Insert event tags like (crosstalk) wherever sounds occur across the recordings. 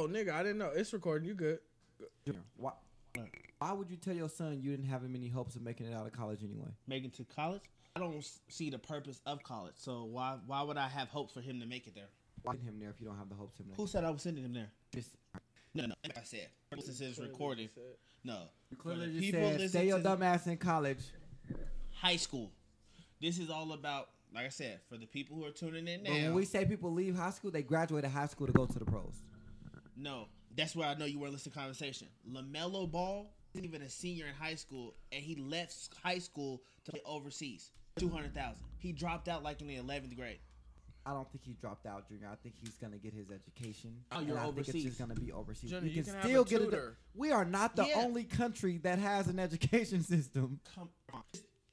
Oh, nigga, I didn't know. It's recording. You good? Why, why would you tell your son you didn't have any hopes of making it out of college anyway? Making to college, I don't s- see the purpose of college. So why why would I have hopes for him to make it there? Why send him there if you don't have the hopes of him? Who said I was sending him there? Just, No, no. Like I said, this is his recording. No, you clearly just people said, listen stay your to- dumb ass in college. high school. This is all about, like I said, for the people who are tuning in But when we say people leave high school, they graduated high school to go to the pros. No, that's where I know you weren't listening to conversation. Lamelo Ball isn't even a senior in high school, and he left high school to play overseas. Two hundred thousand. He dropped out like in the eleventh grade. I don't think he dropped out, Junior. I think he's gonna get his education. Oh, you're I think it's overseas. just gonna be overseas. Junior, you you can, can have still a get it. tutor. We are not the Yeah. only country that has an education (laughs) system. Come on.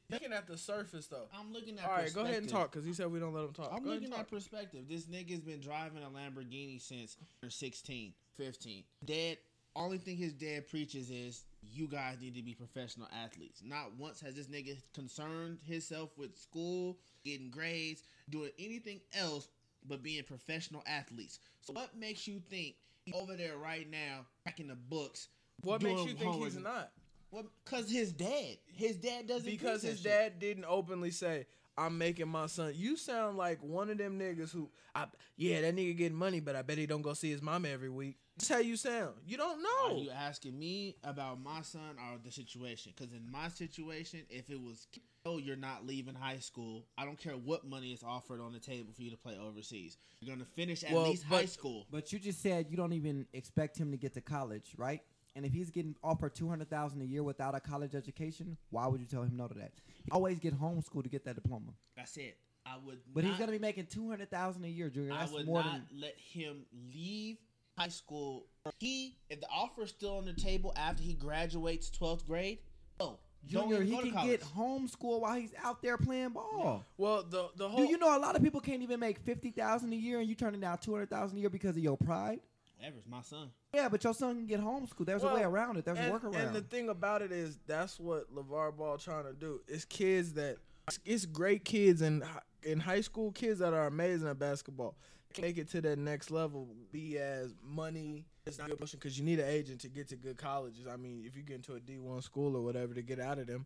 Looking at the surface though. I'm looking at. All right, go ahead and perspective. talk because he said we don't let him talk. I'm Go looking at perspective. This nigga's been driving a Lamborghini since 16, 15. Dad, only thing his dad preaches is you guys need to be professional athletes. Not once has this nigga concerned himself with school, getting grades, doing anything else but being professional athletes. So what makes you think over there right now cracking the books? What makes you think he's not? Well, cause his dad, his dad doesn't Because his that shit. dad didn't openly say, "I'm making my son." You sound like one of them niggas who, I, yeah, that nigga getting money, but I bet he don't go see his mama every week. That's how you sound. You don't Are know. you asking me about my son or the situation? Because in my situation, if it was, oh, you're not leaving high school, I don't care what money is offered on the table for you to play overseas. You're going to finish at Well, least but- high school. But you just said you don't even expect him to get to college, right? And if he's getting offered two hundred thousand a year without a college education, why would you tell him no to that? Always get homeschooled to get that diploma. That's it. I would. But not, he's gonna be making two hundred thousand a year, Junior. I would more not than let him leave high school. He, if the offer is still on the table after he graduates 12th grade, oh, don't Junior. He go can college. get homeschooled while he's out there playing ball. Well, the the whole Do you know a lot of people can't even make fifty thousand a year, and you turning down two hundred thousand a year because of your pride? Whatever's my son. Yeah, but your son can get homeschooled. There's a way around it. There's and, a workaround. And the thing about it is, that's what LaVar Ball trying to do. It's kids that it's great kids and in high school, kids that are amazing at basketball. Make it to that next level, be as money. It's not your portion because you need an agent to get to good colleges. I mean, if you get into a D one school or whatever to get out of them,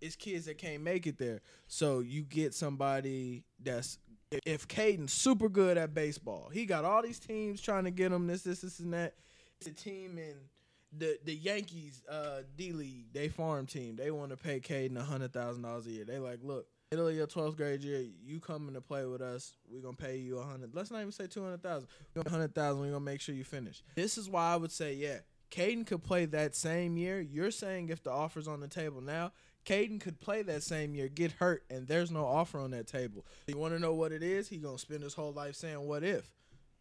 it's kids that can't make it there. So you get somebody that's if Caden's super good at baseball, he got all these teams trying to get him this, this, this, and that. It's a team in the the Yankees uh, D League, they farm team. They want to pay Caden hundred thousand dollars a year. They like, look, middle of your twelfth grade year, you coming to play with us. We're gonna pay you a hundred. Let's not even say two hundred thousand. Hundred thousand. We're gonna make sure you finish. This is why I would say, yeah, Caden could play that same year. You're saying if the offer's on the table now, Caden could play that same year, get hurt, and there's no offer on that table. You want to know what it is? He gonna spend his whole life saying, "What if?"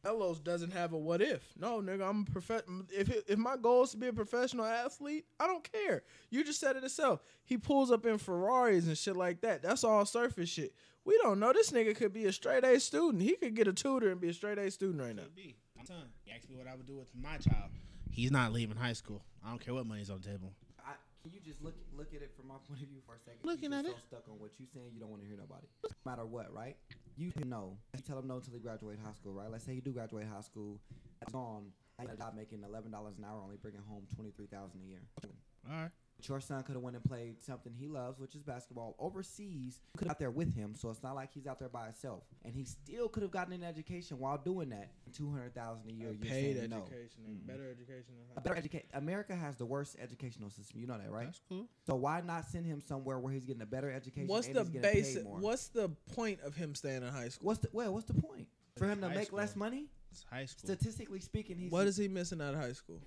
Elos doesn't have a what if. No, nigga, I'm a prof- if it, if my goal is to be a professional athlete, I don't care. You just said it yourself. He pulls up in Ferraris and shit like that. That's all surface shit. We don't know. This nigga could be a straight A student. He could get a tutor and be a straight A student right now. Could be. My son. He asked me what I would do with my child. He's not leaving high school. I don't care what money's on the table. I, can you just look look at it from my (laughs) point of view for a second? Looking you at just it. stuck on what you saying, you don't want to hear nobody. No matter what, right? You can know. You tell him no until he graduate high school, right? Let's say he do graduate high school. That's gone. I a job making eleven dollars an hour, only bringing home twenty three thousand a year. All right. But your son could have went and played something he loves, which is basketball, overseas. Could have out there with him, so it's not like he's out there by himself. And he still could have gotten an education while doing that. Two hundred thousand a year. You're Paid saying no. education, and Mhm. better education. A better educate. America has the worst educational system. You know that, right? That's cool. So why not send him somewhere where he's getting a better education? What's and the he's getting paid basic? more? What's the point of him staying in high school? What's the well? What's the point for him to make school. less money? It's high school. Statistically speaking, he's What is he missing out of high school?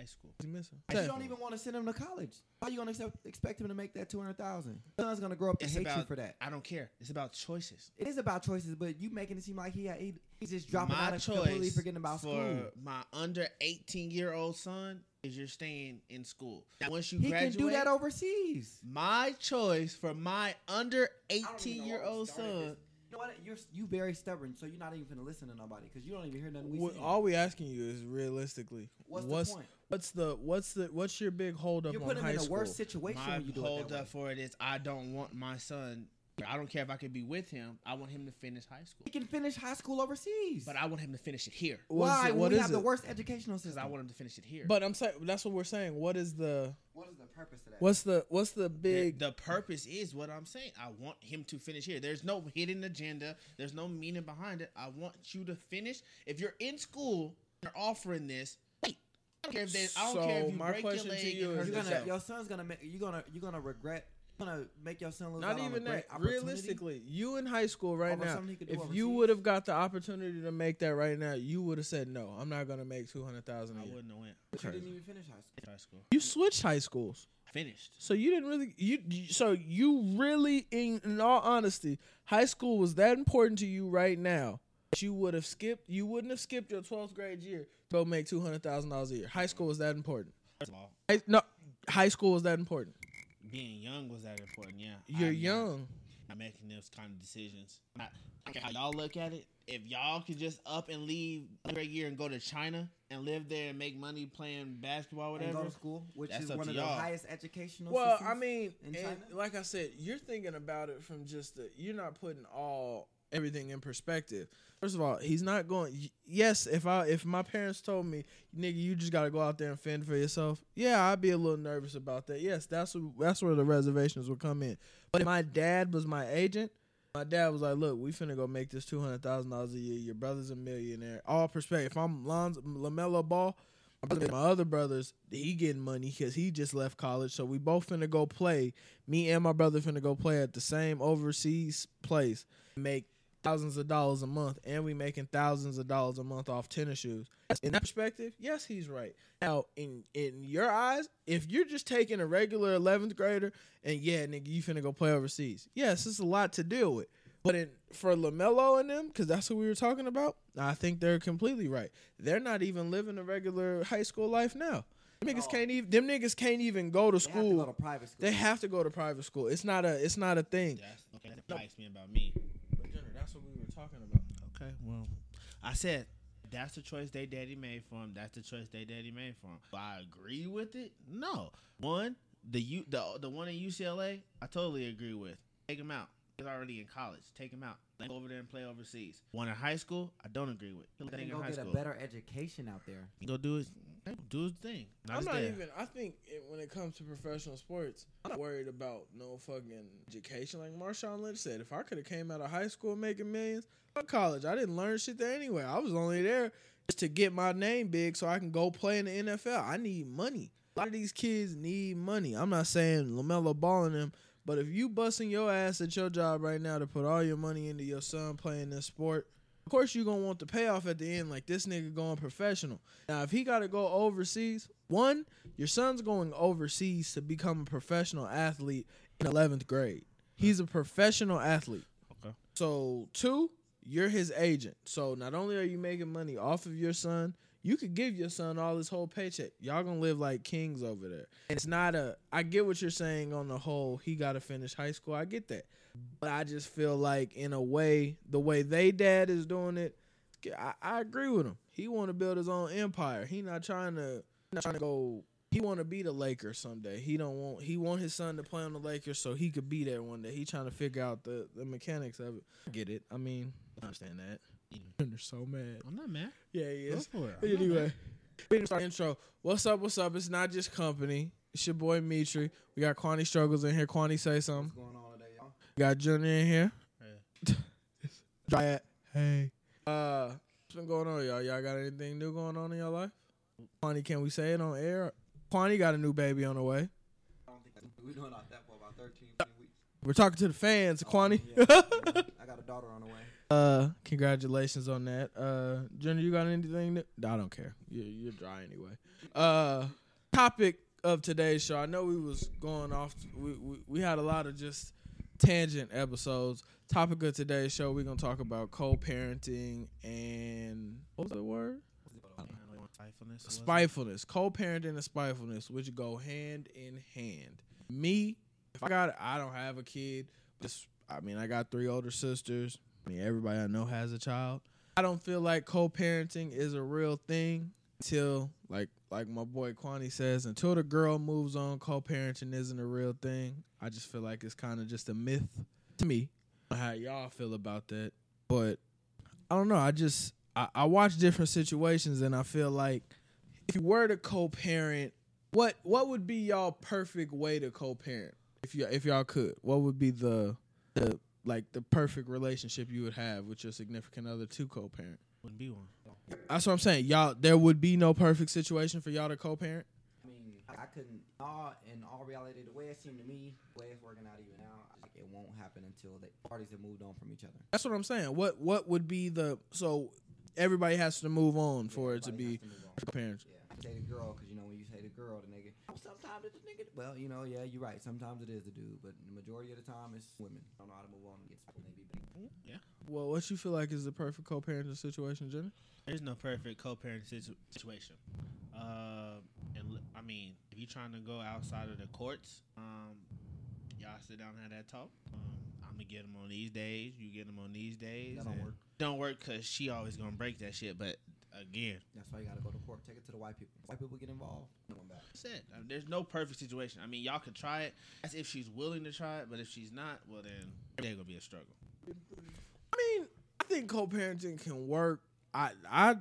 It's high school. What's he missing? You Tell don't even want to send him to college. How are you gonna accept, expect him to make that two hundred thousand? Son's gonna grow up to It's hate you for that. I don't care. It's about choices. It is about choices, but you making it seem like he, he he's just dropping my out and choice completely forgetting about for school. my under 18 year old son is you're staying in school. Now, once you He graduate, can do that overseas. my choice for my under 18 year old son. You know what? You're you very stubborn, so you're not even gonna listen to nobody because you don't even hear nothing we What, say. all we asking you is realistically, What's the what's point? what's the what's the what's your big hold up You're on putting him high in a school? worse situation My when you do it hold that way. up for it is I don't want my son I don't care if I could be with him. I want him to finish high school, He can finish high school overseas. but I want him to finish it here Why? it- what we is have the worst educational system. I want him to finish it here. But I'm saying that's what we're saying. What is the what is the purpose of that? what's the what's the the, big the purpose is what I'm saying. I want him to finish here. There's no hidden agenda. There's no meaning behind it. I want you to finish. If you're in school, they're offering this. Wait, I don't care if they, I don't care if you my break your question to leg you is you're gonna, your son's gonna make you're gonna you're gonna regret you're gonna make your son lose not out on a even great that. Realistically, you in high school right Over now, something he could do if you would have got the opportunity to make that right now, you would have said no. I'm not gonna make two hundred thousand a I year. I wouldn't have went But you Crazy. didn't even finish high school. high school. You switched high schools. Finished. So you didn't really you you- so you really in, in all honesty, high school was that important to you right now. that You would have skipped you wouldn't have skipped your 12th grade year to go make $200,000 a year. High school was that important. First of all, High, no, high school was that important. Being young was that important. Yeah, You're young. I'm young. Not making those kind of decisions. I, I care how y'all look at it. If y'all could just up and leave every year and go to China and live there and make money playing basketball, And whatever. go to school, which is one of the y'all. highest educational. Well, systems I mean, in China? like I said, you're thinking about it from just the, you're not putting all everything in perspective. First of all, he's not going. Yes, if I if my parents told me, nigga, you just got to go out there and fend for yourself. Yeah, I'd be a little nervous about that. Yes, that's that's where the reservations would come in. But if my dad was my agent, my dad was like, "Look, we finna go make this two hundred thousand dollars a year. Your brother's a millionaire. All perspective. If I'm Lonzo, Lamelo Ball, my other brothers, he getting money because he just left college. So we both finna go play. Me and my brother finna go play at the same overseas place. Make thousands of dollars a month, and we making thousands of dollars a month off tennis shoes. In that perspective, yes, he's right. Now, in in your eyes, if you're just taking a regular 11th grader and yeah, nigga, you finna go play overseas. Yes, it's a lot to deal with. But in, for Lamelo and them, because that's what we were talking about, I think they're completely right. They're not even living a regular high school life now. Them niggas No. can't even. Them niggas can't even go to They have to school. go to private school. they have to go to private school. It's not a. It's not a thing. That's okay. That bites me about me. But Jenner, that's what we were talking about. Okay, well, I said that's the choice they daddy made for him. That's the choice they daddy made for him. Do I agree with it? No. One, the U, the the one in UCLA, I totally agree with. Take him out. He's already in college. Take him out. Let him go over there and play overseas. One in high school, I don't agree with. He'll Let him go high get a better education out there. Go do his do his thing. Not I'm not dad. even. I think it, when it comes to professional sports, I'm not worried about no fucking education. Like Marshawn Lynch said, if I could have came out of high school making millions, fuck college. I didn't learn shit there anyway. I was only there just to get my name big so I can go play in the NFL. I need money. A lot of these kids need money. I'm not saying Lamelo balling them, but if you busting your ass at your job right now to put all your money into your son playing this sport. Of course, you're gonna want the payoff at the end, like this nigga going professional. Now, if he got to go overseas, one, your son's going overseas to become a professional athlete in 11th grade. He's a professional athlete. Okay. So, two, you're his agent. So, not only are you making money off of your son, you could give your son all this whole paycheck. Y'all gonna live like kings over there. It's not a. I get what you're saying on the whole. He got to finish high school. I get that, but I just feel like in a way, the way they dad is doing it, I, I agree with him. He want to build his own empire. He not trying to not trying to go. He want to be the Lakers someday. He don't want. He want his son to play on the Lakers so he could be there one day. He trying to figure out the the mechanics of it. I get it. I mean, I understand that. (laughs) They're so mad. I'm not mad. Yeah, he Go for it. I'm Anyway, we didn't start intro. What's up? What's up? It's Not Juss company. It's your boy Mitri. We got Kwani struggles in here. Kwani say something. What's going on today, y'all? We got Junior in here. Yeah. Dryad. Hey. Uh, what's been going on, y'all? Y'all got anything new going on in your life? Kwani, can we say it on air? Kwani got a new baby on the way. I don't think that's, we're doing that for about 13, weeks. We're talking to the fans, Kwani. Oh, yeah, yeah. (laughs) I got a daughter on the way. Uh, congratulations on that. Uh, Junior, you got anything? I don't care. You're, you're dry anyway. Uh, topic of today's show. I know we was going off. We we, we had a lot of just tangent episodes. Topic of today's show. We're gonna talk about co-parenting and what was the word? Spitefulness? Spitefulness. Co-parenting and spitefulness, which go hand in hand. Me, if I got, I don't have a kid. Just, I mean, I got three older sisters. I mean, everybody I know has a child. I don't feel like co-parenting is a real thing until, like, like my boy Kwani says, until the girl moves on, co-parenting isn't a real thing. I just feel like it's kind of just a myth to me. how y'all feel about that, but I don't know. I just I, I watch different situations and I feel like if you were to co-parent, what what would be y'all perfect way to co-parent? If you if y'all could, what would be the the like the perfect relationship you would have with your significant other to co-parent? Wouldn't be one. That's what I'm saying. Y'all, there would be no perfect situation for y'all to co-parent. I mean, I couldn't. All in all reality, the way it seemed to me, the way it's working out even now, like it won't happen until the parties have moved on from each other. That's what I'm saying. What what would be the so everybody has to move on for it to be has move parents. Yeah, say the girl, because you know when you say the girl, the nigga. (laughs) Sometimes it's the nigga. Well, you know, yeah, you're right. Sometimes it is the dude, but the majority of the time it's women. I don't know how to move on and get maybe back. Yeah. Well, what you feel like is the perfect co-parenting situation, Jenny? There's no perfect co-parenting situ- situation. Uh, and I mean, if you're trying to go outside of the courts, um, y'all sit down and have that talk. Um, I'm gonna get them on these days. You get them on these days. That don't work. Don't work because she always gonna break that shit. But again, That's why you gotta go to court. Take it to the white people. White people get involved. Said I mean, there's no perfect situation. I mean, y'all can try it. That's if she's willing to try it. But if she's not, well then they're gonna be a struggle. I mean, I think co-parenting can work. I I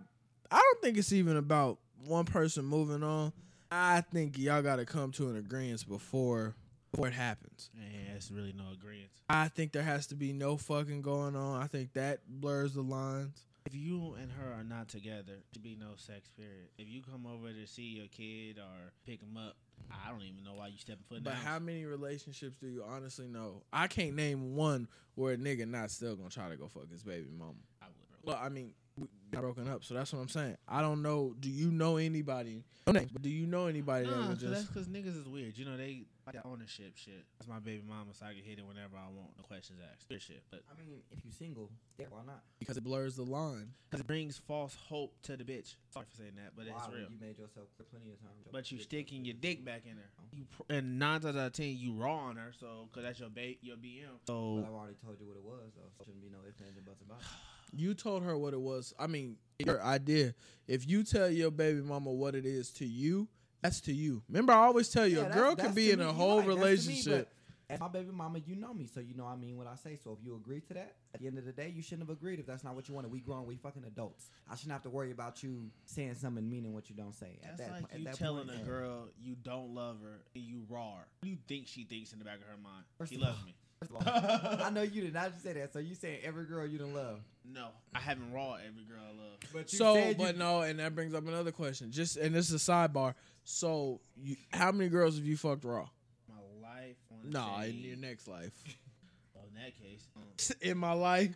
I don't think it's even about one person moving on. I think y'all got to come to an agreement before before it happens. Yeah, it's really no agreement. I think there has to be no fucking going on. I think that blurs the lines. If you and her are not together, to be no sex period. If you come over to see your kid or pick him up, I don't even know why you stepping foot But down. how many relationships do you honestly know? I can't name one where a nigga not still gonna try to go fuck his baby mama. I would. Well, I mean, we got broken up, so that's what I'm saying. I don't know. Do you know anybody? No names, but do you know anybody that Nah, would 'cause that's because niggas is weird. You know, they like that ownership shit. That's my baby mama, so I can hit it whenever I want. No questions asked. Weird shit. But I mean, if you're single, yeah, why not? Because it blurs the line. because it brings false hope to the bitch. Sorry for saying that, but why it's real. You made yourself plenty of times. But you sticking your dick back in there. You pr- and nine times out of ten, you raw on her. So, cause that's your bait, your BM. But So I've already told you what it was, though. So shouldn't be no ifs, ands, and buts about it. (sighs) You told her what it was. I mean, your idea. If you tell your baby mama what it is to you, that's to you. Remember, I always tell you, Yeah, a girl can be in a You're whole right, that's to me, relationship. but As my baby mama, you know me, so you know I mean what I say. So if you agree to that, at the end of the day, you shouldn't have agreed if that's not what you wanted. We grown, we fucking adults. I shouldn't have to worry about you saying something meaning what you don't say. At that's that, like at you that telling point, a yeah. girl you don't love her and you raw her. What do you think she thinks in the back of her mind? First she of loves all- me. First of all, I know you did not just say that. So you saying every girl you don't love, No, I haven't raw every girl I love. but you So, said but you, no, and that brings up another question. Just and this is a sidebar. So, you, how many girls have you fucked raw? My life on Nah, in your next life. (laughs) well, in that case, um, (laughs) in my life,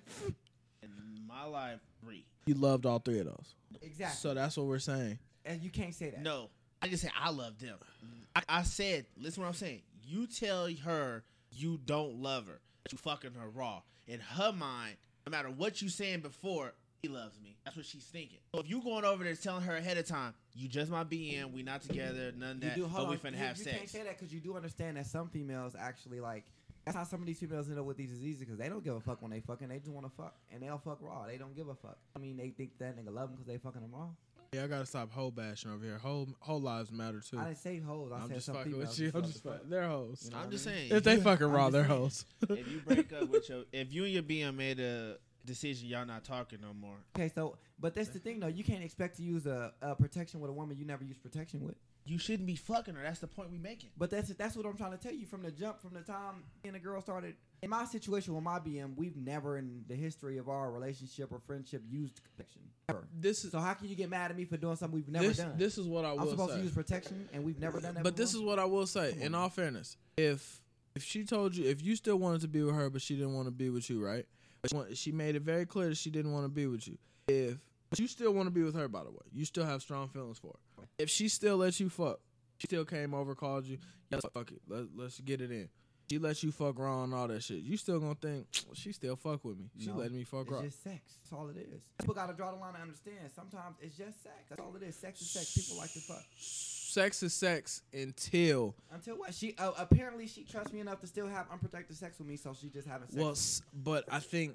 in my life, three. you loved all three of those. exactly. So that's what we're saying. and you can't say that. No, I just say I love them. I, I said, listen, what I'm saying. You tell her you don't love her, you fucking her raw. In her mind, no matter what you saying before, he loves me. That's what she's thinking. So if you going over there telling her ahead of time, you just my BM, we not together, none of You that, do. but Hold we finna you, have you sex. can't say that because you do understand that some females actually like. That's how some of these females end up with these diseases because they don't give a fuck when they fucking. They just want to fuck and they'll fuck raw. They don't give a fuck. I mean, they think that nigga love them because they fucking them raw. Yeah, I gotta stop hoe bashing over here. Whole whole lives matter too. I didn't say hoes. I I'm said just some fucking females. with you. I'm just fuck. They're hoes. You know I'm just I mean? saying. If they fucking raw, just they're hoes. if you break up with your, if you and your BM made a decision, y'all not talking no more. Okay, so but that's the thing though. You can't expect to use a, a protection with a woman you never use protection with. You shouldn't be fucking her. That's the point we making. But that's that's what I'm trying to tell you from the jump, from the time me and the girl started. In my situation with my BM, we've never in the history of our relationship or friendship used protection ever. This is So how can you get mad at me for doing something we've never this. done? This is what I I'm will supposed say. to use protection, and we've never done that. But this is what I will say. Come In on. all fairness, if if she told you if you still wanted to be with her, but she didn't want to be with you, right? She made it very clear that she didn't want to be with you. If but you still want to be with her, by the way, you still have strong feelings for her. If she still lets you fuck, she still came over, called you, yeah, fuck it, Let, let's get it in. She lets you fuck raw and all that shit. You still gonna think (tsk) she still fuck with me? She No, letting me fuck It's just sex. That's all it is. People gotta draw the line and understand. Sometimes it's just sex. That's all it is. Sex is sex. People like to fuck. Sex is sex until Until what? She uh, apparently she trusts me enough to still have unprotected sex with me, so she just having sex. well, with me. s- but I think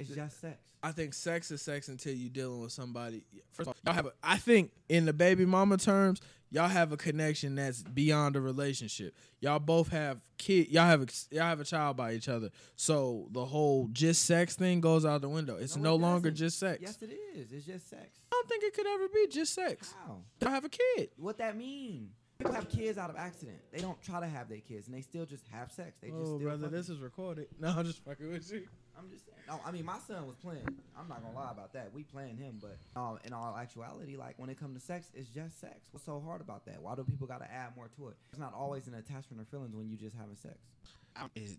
It's just sex. I think sex is sex until you're dealing with somebody. First of all, y'all have a, I think in the baby mama terms, y'all have a connection that's beyond a relationship. Y'all both have kid. Y'all have a, y'all have a child by each other. So the whole just sex thing goes out the window. It's No, no, it longer just sex. Yes, it is. It's just sex. I don't think it could ever be just sex. How? Y'all have a kid. What that mean? People have kids out of accident. They don't try to have their kids, and they still just have sex. They just Oh, still brother, fucking. this is recorded. (laughs) No, I'm just fucking with you. I'm just saying. No, I mean my son was playing. I'm not gonna lie about that. We playing him, but um, in all actuality, like when it comes to sex, it's just sex. What's so hard about that? Why do people gotta add more to it? It's not always an attachment or feelings when you just having sex. I'm- is-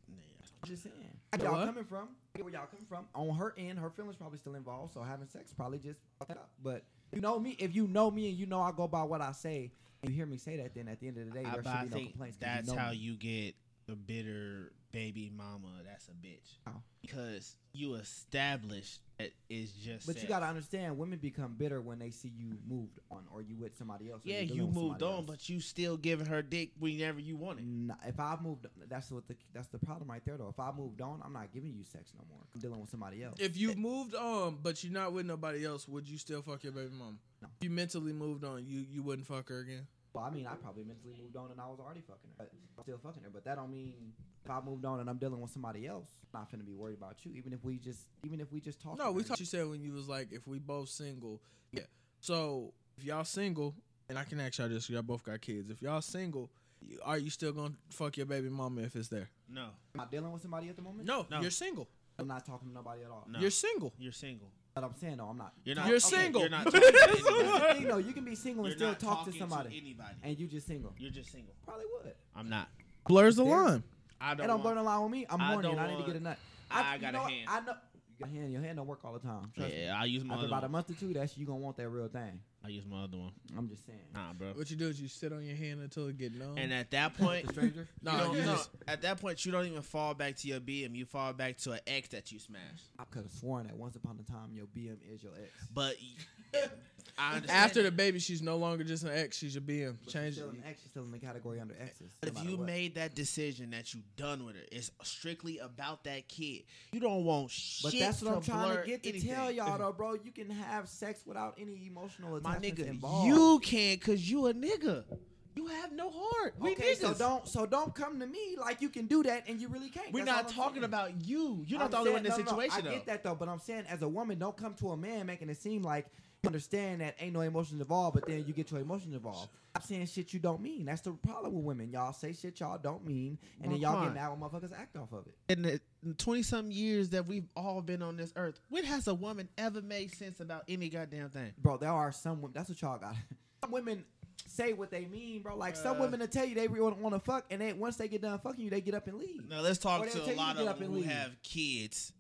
I'm just saying. I get y'all coming from. I get where y'all coming from. On her end, her feelings probably still involved, so having sex probably just fucked up. But you know me. If you know me and you know I go by what I say, and you hear me say that, then at the end of the day, I, there but should I be no think that's you know how me. you get the bitter baby mama. That's a bitch. How? Because you establish that it's just. But you gotta understand, women become bitter when they see you moved on or you with somebody else. Yeah, you're dealing you with moved on, else. but you still giving her dick whenever you want it. Nah, if I moved, that's what the that's the problem right there though. If I moved on, I'm not giving you sex no more. I'm dealing with somebody else. If you moved on, but you're not with nobody else, would you still fuck your baby mama? No. If you mentally moved on, you you wouldn't fuck her again. well, I mean, I probably mentally moved on and I was already fucking her, but I'm still fucking her. But that don't mean if I moved on and I'm dealing with somebody else, I'm not finna be worried about you. Even if we just, even if we just talk. No, we talked. You said when you was like, if we both single, yeah. So if y'all single, and I can ask y'all this, y'all both got kids. If y'all single, you- are you still gonna fuck your baby mama if it's there? No, Am I dealing with somebody at the moment? No, No. you're single. I'm not talking to nobody at all. no. You're single. You're single. But I'm saying though, I'm not. You're not. You're okay, single. You're not (laughs) talking to anybody. the thing, though. You can be single and You're still not talk to talking somebody, anybody. and you just single. You're just single. Probably would. I'm not. Blurs the There. line. I It don't. don't want, burn a line with me. I'm I horny and I need to get a nut. I you got know a hand. I know. You hand. Your hand don't work all the time. Trust me. Yeah, I use my other. After other about a one. month or two, that's you gonna want that real thing. I use my other one. I'm just saying. Nah, bro. What you do is you sit on your hand until it get numb. And at that point, stranger. (laughs) No, you no, just- at that point, you don't even fall back to your BM. You fall back to an X that you smashed. I could have sworn that once upon a time your BM is your X. But I (laughs) understand. After the baby, she's no longer just an ex. She's a BM. But Change she's it. still an ex. She's still in the category under exes. But no if you what. made that decision that you done with her, it's strictly about that kid. You don't want But shit that's what I'm to trying blur to get to anything. tell y'all though, bro. You can have sex without any emotional My attachments nigga, involved. you can cause you a nigga. You have no heart. We okay, niggas. so don't so don't come to me like you can do that and you really can't. We're That's not talking saying. about you. You're not I'm the only one in this saying- no, no, situation I though. get that though, but I'm saying as a woman, don't come to a man making it seem like you understand that ain't no emotions involved, but then you get your emotions involved. I'm saying shit you don't mean. That's the problem with women. Y'all say shit y'all don't mean, and then y'all get mad when motherfuckers act off of it. in the twenty some years that we've all been on this earth, when has a woman ever made sense about any goddamn thing? Bro, there are some women. That's what y'all got. (laughs) some women say what they mean, bro. Like some Uh. women will tell you they really want to fuck, and then once they get done fucking you, they get up and leave. Now let's talk to a lot of who leave. have kids.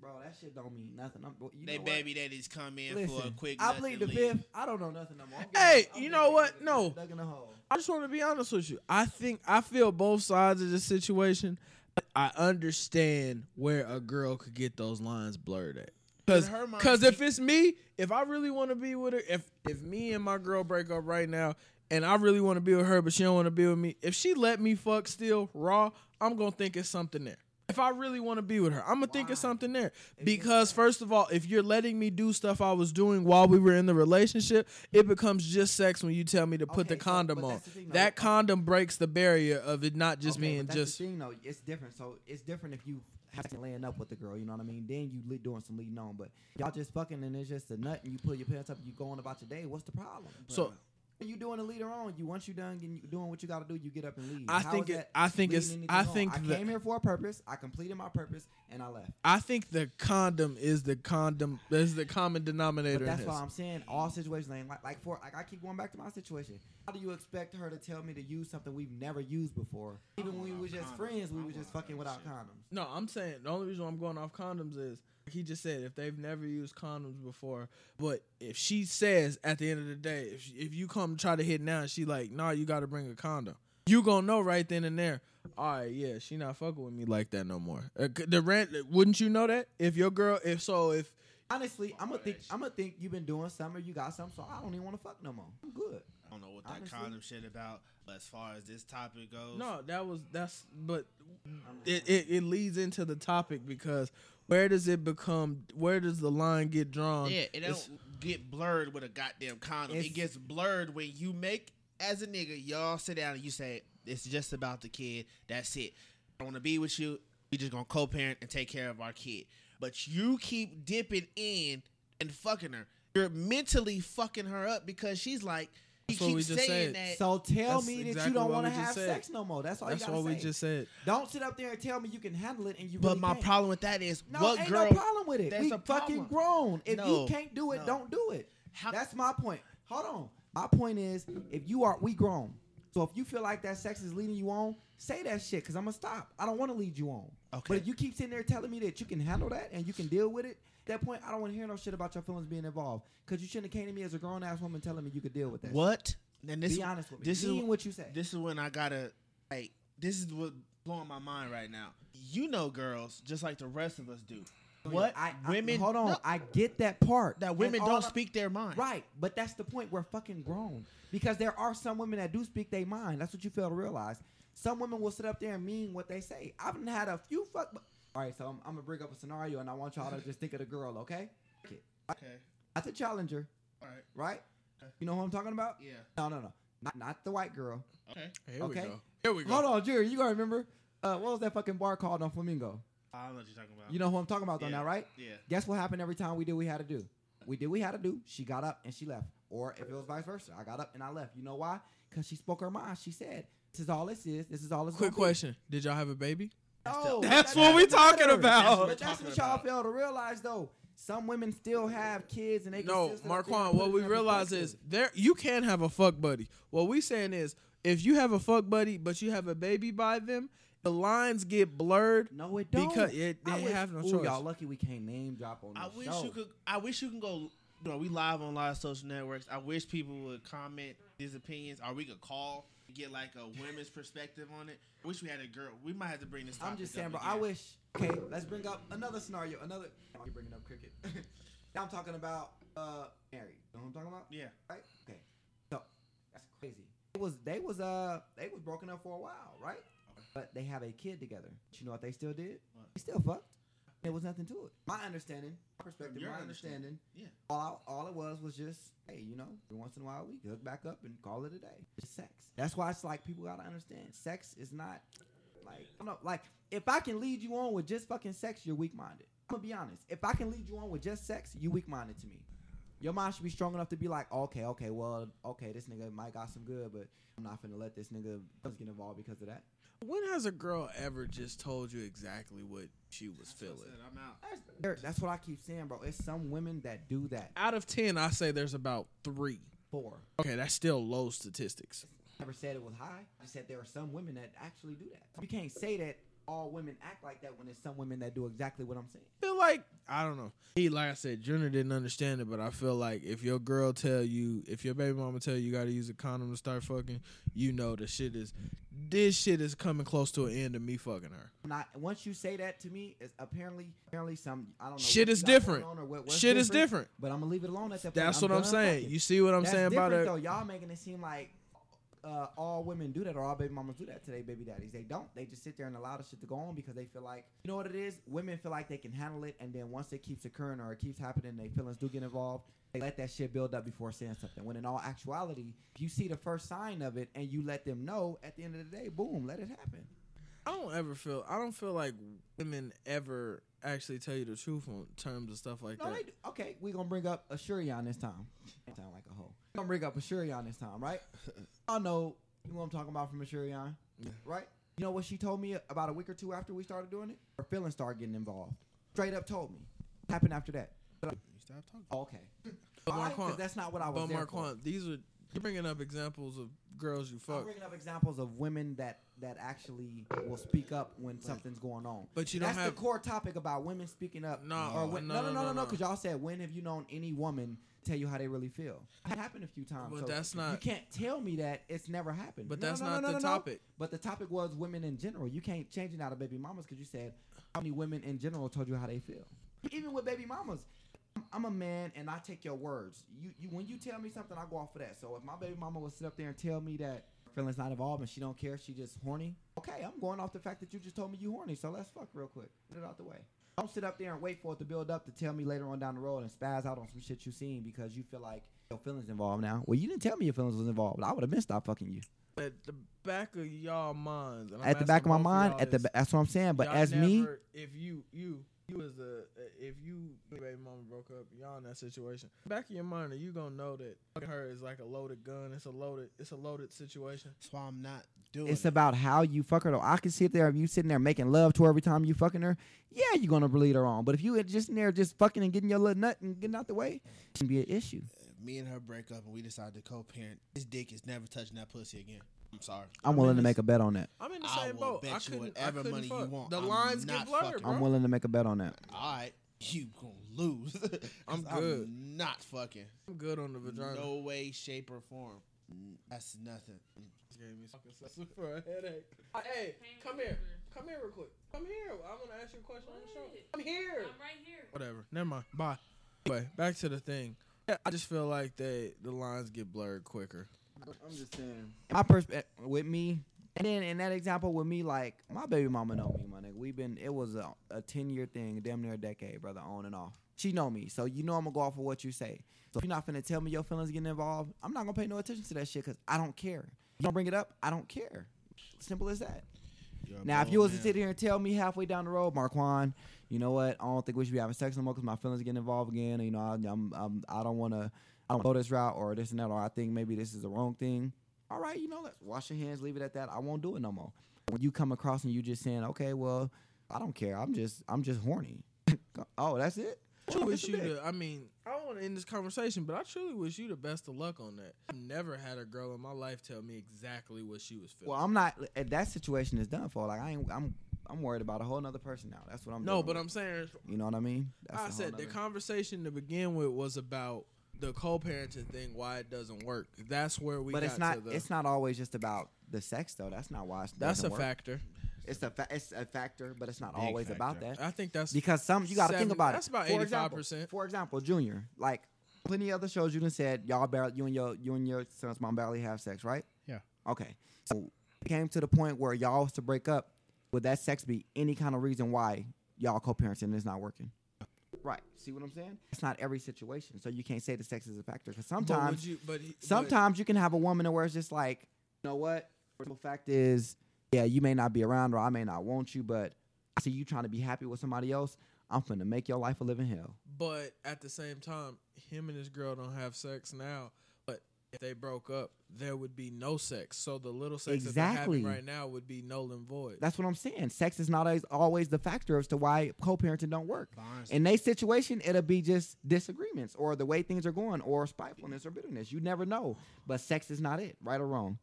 Bro, that shit don't mean nothing. I'm, you They know what? baby daddies come in for a quick. I plead the leave. fifth. I don't know nothing no more. I'm Hey, I'm you know what? No. dug in a hole. I just want to be honest with you. I think I feel both sides of the situation. I understand where a girl could get those lines blurred at. Cause, her mind, Cause if it's me, if I really want to be with her, if if me and my girl break up right now, and I really want to be with her, but she don't want to be with me, if she let me fuck still raw, I'm gonna think it's something there. If I really want to be with her, I'm gonna think of something there. Because first of all, if you're letting me do stuff I was doing while we were in the relationship, it becomes just sex when you tell me to put Okay, the condom but on. the thing, that condom breaks the barrier of it not just Okay, being that's just. the thing though. It's different. So it's different if you have to laying up with the girl. You know what I mean? Then you li- doing some leading on. But y'all just fucking and it's just a nut and you pull your pants up. and You going about your day. What's the problem? So You doing the leader on. You once you done getting, you doing what you got to do, you get up and leave. I How think it. I think it's. I on? think I the, came here for a purpose. I completed my purpose and I left. I think the condom is the condom. Is the common denominator. But that's why. I'm saying all situations ain't like like for like I keep going back to my situation. How do you expect her to tell me to use something we've never used before? Even when we were just friends, we were just fucking without condoms. No, I'm saying the only reason I'm going off condoms is he just said if they've never used condoms before. But if she says at the end of the day, if if you come try to hit now, she like, nah, you got to bring a condom. You gonna know right then and there. All right, yeah, she not fucking with me like that no more. Uh, the rent, wouldn't you know that if your girl, if so, if Honestly, I'm gonna think I'm gonna think you've been doing something or you got something, so I don't even want to fuck no more. I'm good. I don't know what that Honestly. condom shit about. But as far as this topic goes, no, that was that's but it, it, it leads into the topic because where does it become? Where does the line get drawn? Yeah, it It's- don't get blurred with a goddamn condom. It gets blurred when you make as a nigga, y'all sit down and you say it's just about the kid. That's it. I want to be with you. We just gonna co-parent and take care of our kid. But you keep dipping in and fucking her. You're mentally fucking her up because she's like, you That's what we just saying said. that. So tell That's me that exactly you don't want to have said. sex no more. That's all That's you gotta what we just said. Don't sit up there and tell me you can handle it and you but really my can't. problem with that is No, what ain't girl? no problem with it. There's we a fucking problem. grown. If No, you can't do it, no. don't do it. How- That's my point. Hold on. My point is, if you are, we grown. So if you feel like that sex is leading you on, say that shit because I'm gonna stop. I don't want to lead you on. Okay. But if you keep sitting there telling me that you can handle that and you can deal with it, at that point I don't want to hear no shit about your feelings being involved. Because you shouldn't have came to me as a grown ass woman telling me you could deal with that. What? And this Be honest with me. this is Mean what you say. This is when I gotta like. This is what blowing my mind right now. You know, girls, just like the rest of us do. Oh, what I, I- women? hold on. No, I get that part. that women don't speak their mind. Right, but that's the point. We're fucking grown because there are some women that do speak their mind. That's what you fail to realize. Some women will sit up there and mean what they say. I've had a few fuck. All right, so I'm, I'm gonna bring up a scenario, and I want y'all to just think of the girl, okay? Okay. That's a challenger, All right. right? Okay. You know who I'm talking about? Yeah. No, no, no, not not the white girl. Okay. Here Okay. we go. Here we go. Hold on, Jerry. You gotta remember. Uh, what was that fucking bar called on Flamingo? I don't know what you're talking about. You know who I'm talking about, though, Yeah. now, right? Yeah. Guess what happened every time we did we had to do? We did we had to do. She got up and she left. Or if it was vice versa, I got up and I left. You know why? Because she spoke her mind. She said, "This is all this is. This is all this." Quick question: Did y'all have a baby? No, oh, That's that what we doesn't talking matter. about. That's what But that's what y'all about. fail to realize, though. Some women still have kids, and they can No, still sit up there and Marquand. What we realize is there you can't have a fuck buddy. What we saying is, if you have a fuck buddy, but you have a baby by them, the lines get blurred. no, it don't. because it- I they wish- have no Ooh, choice. Y'all lucky we can't name drop on this I wish show. you could. I wish you can go. You know, we live on live social networks. I wish people would comment these opinions, or we could call and get like a women's perspective on it. I wish we had a girl. We might have to bring this. I'm just saying, bro. again. I wish. Okay, let's bring up another scenario. Another. You're bringing up cricket. (laughs) now I'm talking about uh married. You know what I'm talking about? Yeah. Right. Okay. So that's crazy. It was they was uh they was broken up for a while, right? But they have a kid together. But you know what they still did? What? They still fucked. There was nothing to it. My understanding, my perspective, your my understanding. understanding. Yeah. All I, all it was was just hey, you know, every once in a while we hook back up and call it a day. It's sex. That's why it's like people gotta understand. Sex is not like I don't know, like if I can lead you on with just fucking sex, you're weak minded. I'm gonna be honest. If I can lead you on with just sex, you weak minded to me. Your mind should be strong enough to be like, okay, okay, well, okay, this nigga might got some good, but I'm not finna let this nigga get involved because of that. When has a girl ever just told you exactly what she was That's what feeling? said, I'm out. That's, that's what I keep saying, bro. It's some women that do that. Out of ten, I say there's about three. Four. Okay, that's still low statistics. never said it was high. I said there are some women that actually do that. You can't say that all women act like that when there's some women that do exactly what I'm saying. feel like I don't know. He like I said, Junior didn't understand it, but I feel like if your girl tell you, if your baby mama tell you you gotta use a condom to start fucking, you know the shit is this shit is coming close to an end of me fucking her. Not once you say that to me, it's apparently apparently some I don't know. Shit is you got going different. what- Shit is different. But I'm gonna leave it alone at that. That's point. what I'm done saying. You see what I'm That's saying about different, it? though. Y'all making it seem like uh, all women do that or all baby mamas do that today, baby daddies. They don't. They just sit there and allow the shit to go on because they feel like you know what it is. Women feel like they can handle it, and then once it keeps occurring or it keeps happening, their feelings do get involved. They let that shit build up before saying something. When in all actuality, if you see the first sign of it and you let them know, at the end of the day, boom, let it happen. I don't ever feel I don't feel like women ever actually tell you the truth on terms of stuff like No, that. they do. Okay, we're gonna bring up Ashurian this time. Sound like a hoe. I'm gonna bring up Ashurian this time, right? (laughs) I know you know what I'm talking about from Ashurian, right? You know what she told me about a week or two after we started doing it? Her feelings started getting involved. Straight up told me. Happened after that. You stopped talking. Oh, okay. (laughs) But Why? Marquand, 'Cause that's not what I was but there for. These are you're bringing up examples of girls you I'm bringing up examples of women that that actually will speak up when something's going on. but you don't That's have the core topic about women speaking up. No, or uh, when, no, no, no, no, no, no. Because y'all said when have you known any woman tell you how they really feel? It happened a few times. But so that's You can't tell me that it's never happened. But No, that's no, no, not no, the topic. But the topic was women in general. You can't change it out of baby mamas because you said how many women in general told you how they feel. Even with baby mamas. I'm- I'm a man and I take your words. You, you when you tell me something, I go off of that. So if my baby mama would sit up there and tell me that feelings not involved and she don't care, she just horny. Okay, I'm going off the fact that you just told me you horny, so let's fuck real quick. Get it out the way. Don't sit up there and wait for it to build up to tell me later on down the road and spaz out on some shit you seen because you feel like your feelings involved now. Well, you didn't tell me your feelings was involved. I would have been stopped fucking you. At the back of y'all minds. at the back of my mind, at the that's what I'm saying. But as me, if you you you as a if you and your baby mama broke up, y'all in that situation. Back of your mind, are you gonna know that fucking her is like a loaded gun? It's a loaded it's a loaded situation. That's why I'm not doing it's it. about how you fuck her though. I can sit there if you sitting there making love to her every time you fucking her, yeah, you're gonna lead her on. But if you just in there just fucking and getting your little nut and getting out the way, it can be an issue. me and her break up and we decide to co-parent. His dick is never touching that pussy again. I'm sorry. I'm I willing to make a bet on that. I'm in the same will boat. bet I you couldn't, whatever I couldn't money you want. The I'm lines get blurred, fucking. bro. I'm willing to make a bet on that. All right, you gonna lose. (laughs) 'Cause I'm good. not fucking. I'm good on the vagina. No way, shape, or form. That's nothing. Gave me fucking for a headache. Uh, hey, come here. Come here real quick. Come here. I want to ask you a question on the show. I'm here. I'm right here. Whatever. Never mind. Bye. Anyway, back to the thing. Yeah, I just feel like they the lines get blurred quicker. I'm just saying. My perspective eh, with me, and then in that example with me, like my baby mama know me, my nigga. We've been it was a, a ten year thing, damn near a decade, brother, on and off. She know me, so you know I'm gonna go off of what you say. So if you're not finna tell me your feelings getting involved, I'm not gonna pay no attention to that shit because I don't care. You don't bring it up, I don't care. Simple as that. You're Now, if you was to sit here and tell me halfway down the road, Marquand, you know what? I don't think we should be having sex no more because my feelings getting involved again. You know, I, I'm, I'm I don't want to, I don't go this route or this and that, or I think maybe this is the wrong thing. All right, you know, let's wash your hands, leave it at that. I won't do it no more. When you come across and you just saying, okay, well, I don't care. I'm just, I'm just horny. (laughs) oh, that's it. I Well, wish you the. I mean, I don't want to end this conversation, but I truly wish you the best of luck on that. I've never had a girl in my life tell me exactly what she was feeling. Well, I'm not. uh, That situation is done for. Like I ain't. I'm. I'm worried about a whole nother person now. That's what I'm. Doing. No, but with. I'm saying, You know what I mean? That's I said the conversation to begin with was about the co-parenting thing, why it doesn't work. That's where we. but got it's not. To the, It's not always just about the sex though. That's not why. It that's a doesn't work. factor. It's a fa- it's a factor, but it's not Big always about that. I think that's Because some you got to think about that's it. That's about For example- 85%. For example, Junior, like plenty of other shows, you done said y'all barely you and your you and your son's mom barely have sex, right? Yeah. Okay. So it came to the point where y'all was to break up. Would that sex be any kind of reason why y'all co-parenting is not working? Right. See what I'm saying? It's not every situation, so you can't say the sex is a factor. Because But sometimes you, but he- but- sometimes you can have a woman where it's just like, you know what? The fact is, yeah, you may not be around or I may not want you, but I see you trying to be happy with somebody else. I'm finna make your life a living hell. But at the same time, him and his girl don't have sex now. If they broke up, there would be no sex. So the little sex Exactly. right now would be null and void. That's what I'm saying. Sex is not always, always the factor as to why co-parenting don't work. In their situation, it'll be just disagreements or the way things are going or spitefulness or bitterness. You never know. But sex is not it, right or wrong.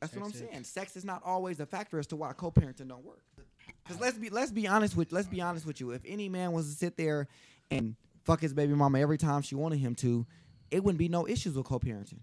That's what I'm is- saying. Sex is not always a factor as to why co-parenting don't work. Because let's be let's be honest with let's be honest with you. If any man was to sit there and fuck his baby mama every time she wanted him to, it wouldn't be no issues with co-parenting.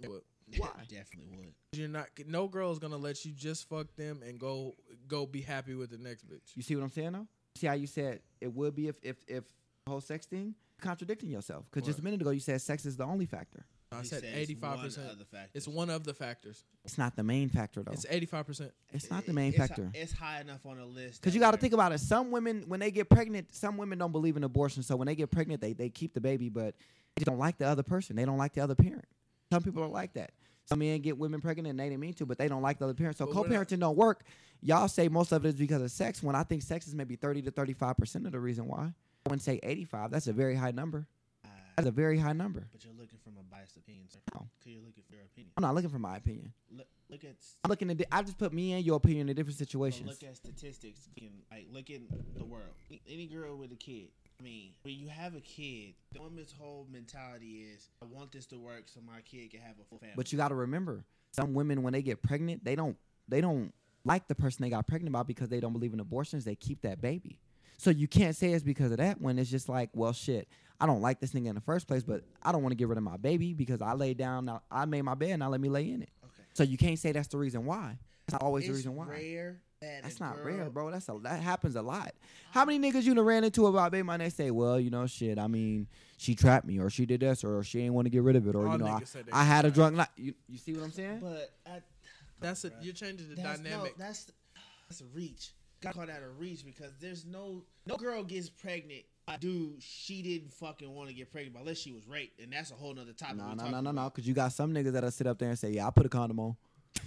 But (laughs) Why? (laughs) Definitely would. you're not. No girl is gonna let you just fuck them and go go be happy with the next bitch. You see what I'm saying though? See how you said it would be if if if the whole sex thing contradicting yourself. Because just a minute ago you said sex is the only factor. I He said said it's eighty five one percent. of the factors. It's one of the factors. It's not the main factor though. It's eighty five percent. It's not the main It's hi- factor. It's high enough on the list. Because that you got to where- think about it. Some women, when they get pregnant, some women don't believe in abortion. So when they get pregnant, they, they keep the baby, but they don't like the other person. They don't like the other parent. Some people are like that. Some men get women pregnant and they didn't mean to, but they don't like the other parent. So co-parenting don't work. Y'all say most of it is because of sex. When I think sex is maybe thirty to thirty-five percent of the reason why. I wouldn't say eighty-five. That's a very high number. Ah, That's a very high number. but you're looking from a biased opinion, sir. No. Because you're looking for your opinion. I'm not looking for my opinion. Look, look at. I'm looking at. I just put me and your opinion in different situations. look at statistics. Like look at the world. Any girl with a kid. I mean, when you have a kid, the woman's whole mentality is, "I want this to work so my kid can have a full family." But you got to remember, some women when they get pregnant, they don't they don't like the person they got pregnant by because they don't believe in abortions. They keep that baby. So you can't say it's because of that when it's just like, well, shit, I don't like this nigga in the first place, but I don't want to get rid of my baby because I laid down, now I made my bed, now let me lay in it. okay. So you can't say that's the reason why. That's not always the reason why. rare that That's not girl- rare, bro. That's a that happens a lot. How many niggas you done ran into about baby mama? They say, well, you know, shit. I mean, she trapped me, or she did this, or she ain't want to get rid of it, or All you know, I, niggas say they I had a trapped. drunk night. You, you see what I'm saying? But I, That's a you're changing the That's, dynamic. No, that's that's a reach. Gotta call that a reach because there's no no girl gets pregnant. by a Dude, she didn't fucking want to get pregnant by unless she was raped, and that's a whole nother topic. No, we no, talking no, no, no. Because you got some niggas that'll sit up there and say, "Yeah, I put a condom on." (laughs)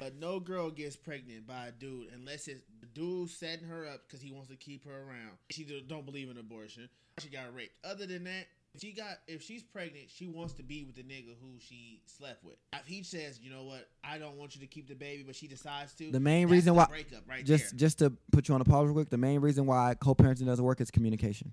But no girl gets pregnant by a dude unless it's the dude setting her up because he wants to keep her around. She do- don't believe in abortion. She got raped. Other than that, she got if she's pregnant, she wants to be with the nigga who she slept with. If he says, you know what, I don't want you to keep the baby, but she decides to. The main that's reason the why- breakup right just, there. just to put you on a pause real quick. The main reason why co-parenting doesn't work is communication.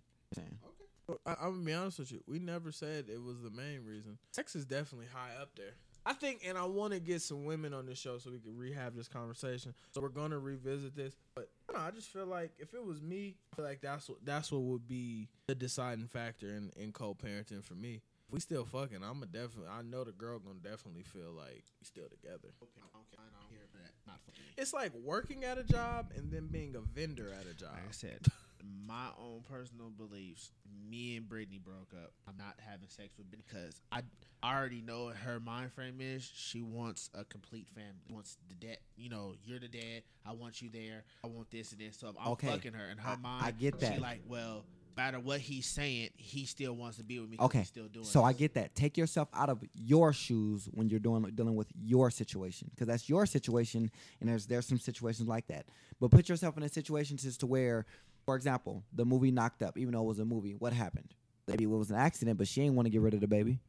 I, I'm gonna be honest with you. We never said it was the main reason. Sex is definitely high up there. I think, and I want to get some women on this show so we can rehab this conversation. So we're gonna revisit this. But I, know, I just feel like if it was me, I feel like that's what that's what would be the deciding factor in, in co-parenting for me. If we still fucking, I'm a definitely. I know the girl gonna definitely feel like we still together. Okay, okay, I don't hear that. Not for me. It's like working at a job and then being a vendor at a job. Like I said, (laughs) my own personal beliefs. Me and Brittany broke up. I'm not having sex with Brittany because I I already know what her mind frame is. She wants a complete family. Wants the dad. You know, you're the dad. I want you there. I want this and this. So if I'm Okay. fucking her in her I- mind. I get that. She like, well, no matter what he's saying, he still wants to be with me. Okay, he's still doing. so I get that. Take yourself out of your shoes when you're doing dealing with your situation, because that's your situation, and there's there's some situations like that. But put yourself in a situation just to where, for example, the movie knocked up, even though it was a movie. What happened? Maybe it was an accident, but she didn't want to get rid of the baby,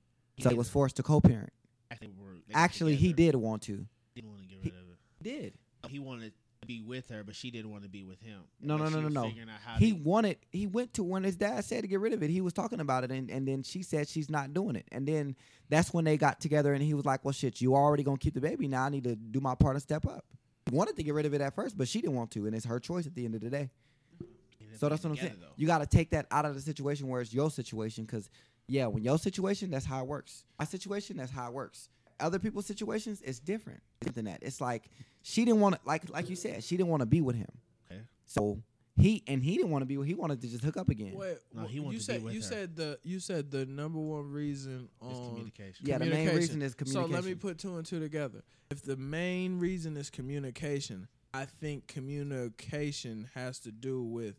so he was forced to co-parent. Actually, we're- they got Actually, he did want to. Didn't want to get He- rid of it. He did. Oh, he wanted to be with her, but she didn't want to be with him. No, no, no, no, no. figuring out how He to- wanted. He went to when his dad said to get rid of it. He was talking about it, and, and then she said she's not doing it. And then that's when they got together, and he was like, "Well, shit, you already gonna keep the baby. Now I need to do my part and step up." He wanted to get rid of it at first, but she didn't want to, and it's her choice at the end of the day. Ended up So that's what being I'm saying. though. You got to take that out of the situation where it's your situation, because yeah, when your situation, that's how it works. My situation, that's how it works. Other people's situations, it's different than that. It's like she didn't want to, like like you said, she didn't want to be with him. Okay. So he and he didn't want to be. with He wanted to just hook up again. Wait, No, he wanted you to be said with you her. said the you said the number one reason It's on communication. Yeah, the main reason is communication. So let me put two and two together. If the main reason is communication, I think communication has to do with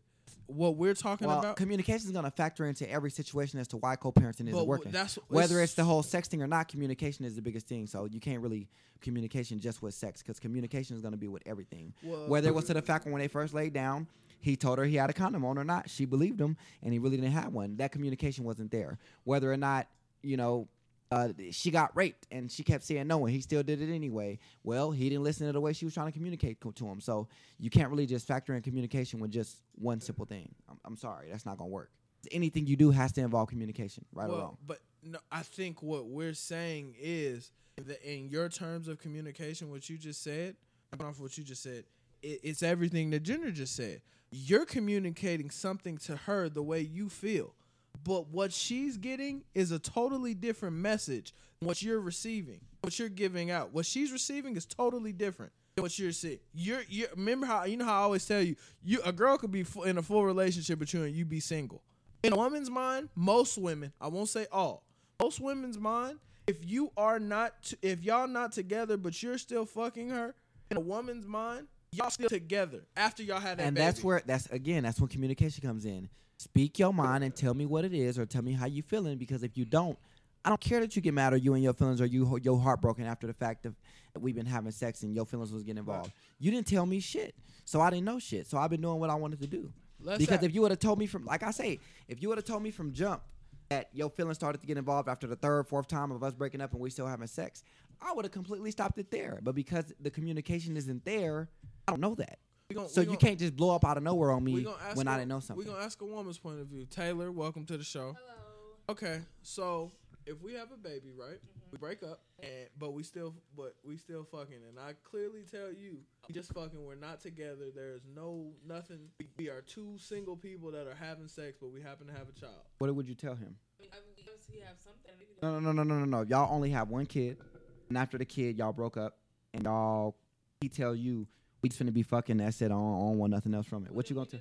what we're talking well, about. communication is going to factor into every situation as to why co-parenting isn't working. that's Whether it's the whole sexting or not, communication is the biggest thing. So you can't really communication just with sex because communication is going to be with everything. Well, Whether it was to the fact when they first laid down, he told her he had a condom on or not, she believed him, and he really didn't have one. That communication wasn't there. Whether or not you know. Uh, she got raped and she kept saying no and he still did it anyway. Well, he didn't listen to the way she was trying to communicate co- to him. So you can't really just factor in communication with just one simple thing. I'm, I'm sorry, that's not gonna work. Anything you do has to involve communication, right or wrong. but no, I think what we're saying is that in your terms of communication, what you just said, going off what you just said, it, it's everything that Jenner just said. You're communicating something to her the way you feel, but what she's getting is a totally different message than what you're receiving, what you're giving out. What she's receiving is totally different. than What you're seeing, you're you remember how you know how I always tell you, you a girl could be in a full relationship with you and you be single. In a woman's mind, most women, I won't say all, most women's mind, if you are not, if y'all not together, but you're still fucking her, in a woman's mind, y'all still together after y'all had that and baby. that's where that's again that's when communication comes in speak your mind and tell me what it is or tell me how you feeling because if you don't i don't care that you get mad or you and your feelings or you your heartbroken after the fact of that we've been having sex and your feelings was getting involved. You didn't tell me shit so i didn't know shit. So i've been doing what i wanted to do. Let's because have- if you would have told me from like i say if you would have told me from jump that your feelings started to get involved after the third fourth time of us breaking up and we still having sex i would have completely stopped it there. But because the communication isn't there i don't know that We gon- so we you gon- can't just blow up out of nowhere on me when a- I didn't know something. We're gonna ask a woman's point of view. Taylor, welcome to the show. Hello. Okay, so if we have a baby, right? Mm-hmm. We break up, and but we still, but we still fucking, and I clearly tell you, we just fucking. We're not together. There's no nothing. We, we are two single people that are having sex, but we happen to have a child. What would you tell him? I mean, I have something. No, no, no, no, no, no, no. Y'all only have one kid, and after the kid, y'all broke up, and y'all he tell you we just finna be fucking. That's it. I don't, I don't want nothing else from it. What you gonna tell?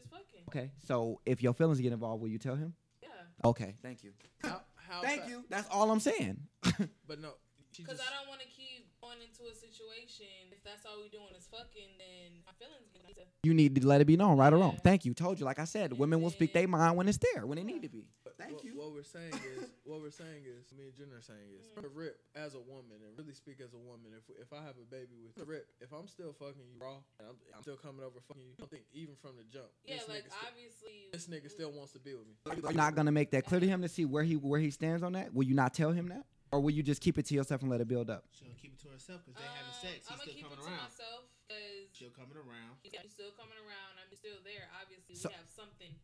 Okay, so if your feelings get involved, will you tell him? Yeah. Okay, thank you. How, how Thank fa- you. That's all I'm saying. (laughs) But no, Because I don't want to keep going into a situation, if that's all we doing is fucking, then my feelings gonna need. You need to let it be known, right or wrong. Thank you. Told you, like I said, women will speak their mind when it's there, when it need to be. Thank what, you. What we're saying is, (laughs) what we're saying is, me and Jen are saying is, Mm. to rip as a woman and really speak as a woman. If if I have a baby with rip, if I'm still fucking you raw, and I'm, I'm still coming over fucking you, I don't think even from the jump, Yeah, this, like nigga still, obviously. this nigga still wants to be with me. You're not gonna make that clear to him to see where he where he stands on that. Will you not tell him that, or will you just keep it to yourself and let it build up? She'll keep it to herself because they Um, having sex. I'm He's gonna still keep coming it to around. myself because Still coming around. he's still coming around. I'm still there. Obviously, So- we have something.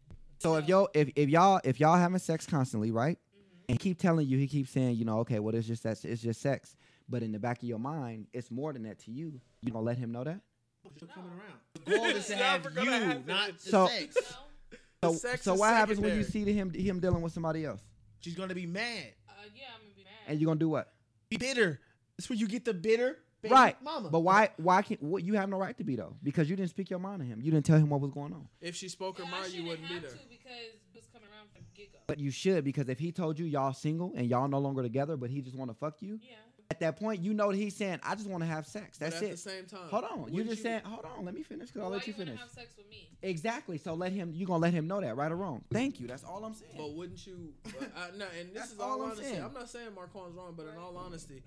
So if So- y'all if, if y'all if y'all having sex constantly, right? Mhm. And keep telling you, he keeps saying, you know, okay, well it's just that's it's just sex. But in the back of your mind, it's more than that to you. You gonna let him know that? No. coming around. (laughs) The goal is to have you, gonna not the So- sex. So, The sex so is what happens when you see him him dealing with somebody else? She's gonna be mad, Uh, yeah, I'm gonna be mad. And you're gonna do what? be bitter. That's where you get the bitter, baby right. mama. But why why can't what you have no right to be though? Because you didn't speak your mind to him. You didn't tell him what was going on. If she spoke her Yeah, I mind, you shouldn't wouldn't be there. to because was coming around from the. But you should because if he told you y'all single and y'all no longer together, but he just want to fuck you, Yeah. at that point you know that he's saying, I just want to have sex. But That's at the it. same time, Hold on. You wouldn't just saying, hold on. Let me finish. Cause I'll let you you finish. have sex with me? Exactly. So let him. You are gonna let him know that, right or wrong? Thank you. That's all I'm saying. But wouldn't you? But I, no, and this is all, all I'm honesty. saying. I'm not saying Marquand's wrong, but in all honesty,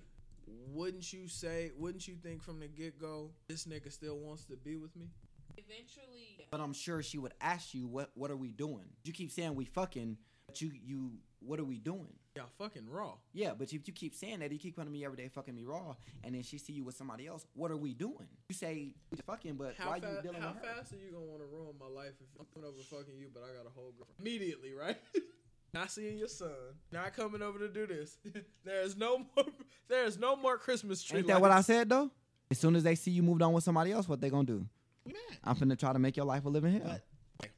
wouldn't you say? Wouldn't you think from the get go, this nigga still wants to be with me? Eventually, yeah. But I'm sure she would ask you, what What are we doing? You keep saying we fucking, but you you what are we doing? Yeah, fucking raw. Yeah, but if you keep saying that, you keep coming to me every day, fucking me raw, and then she see you with somebody else. What are we doing? You say we fucking, but How, why fa- you dealing how with her? How fast are you gonna want to ruin my life if I'm coming over fucking you, but I got a whole girl immediately, right? (laughs) not seeing your son, not coming over to do this. (laughs) there is no more. (laughs) There is no more Christmas tree. Ain't that what I said though? As soon as they see you moved on with somebody else, what they gonna do? We mad. I'm finna try to make your life a living hell. But-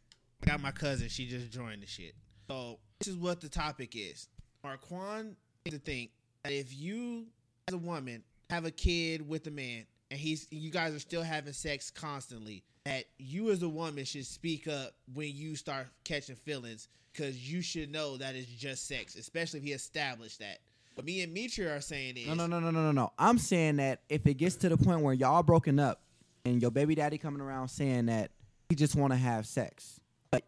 I got my cousin. She just joined the shit. So this is what the topic is. Marquand needs to think that if you, as a woman, have a kid with a man, and he's you guys are still having sex constantly, that you as a woman should speak up when you start catching feelings, because you should know that it's just sex, especially if he established that. What me and Mitra are saying is No, no, no, no, no, no, no. I'm saying that if it gets to the point where y'all broken up and your baby daddy coming around saying that he just want to have sex, but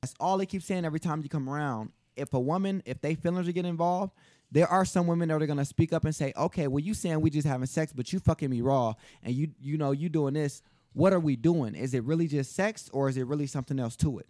that's all he keeps saying every time you come around. If a woman, if they feelings are getting involved, there are some women that are gonna speak up and say, "Okay, well, you saying we just having sex, but you fucking me raw, and you, you know, you doing this. What are we doing? Is it really just sex, or is it really something else to it?"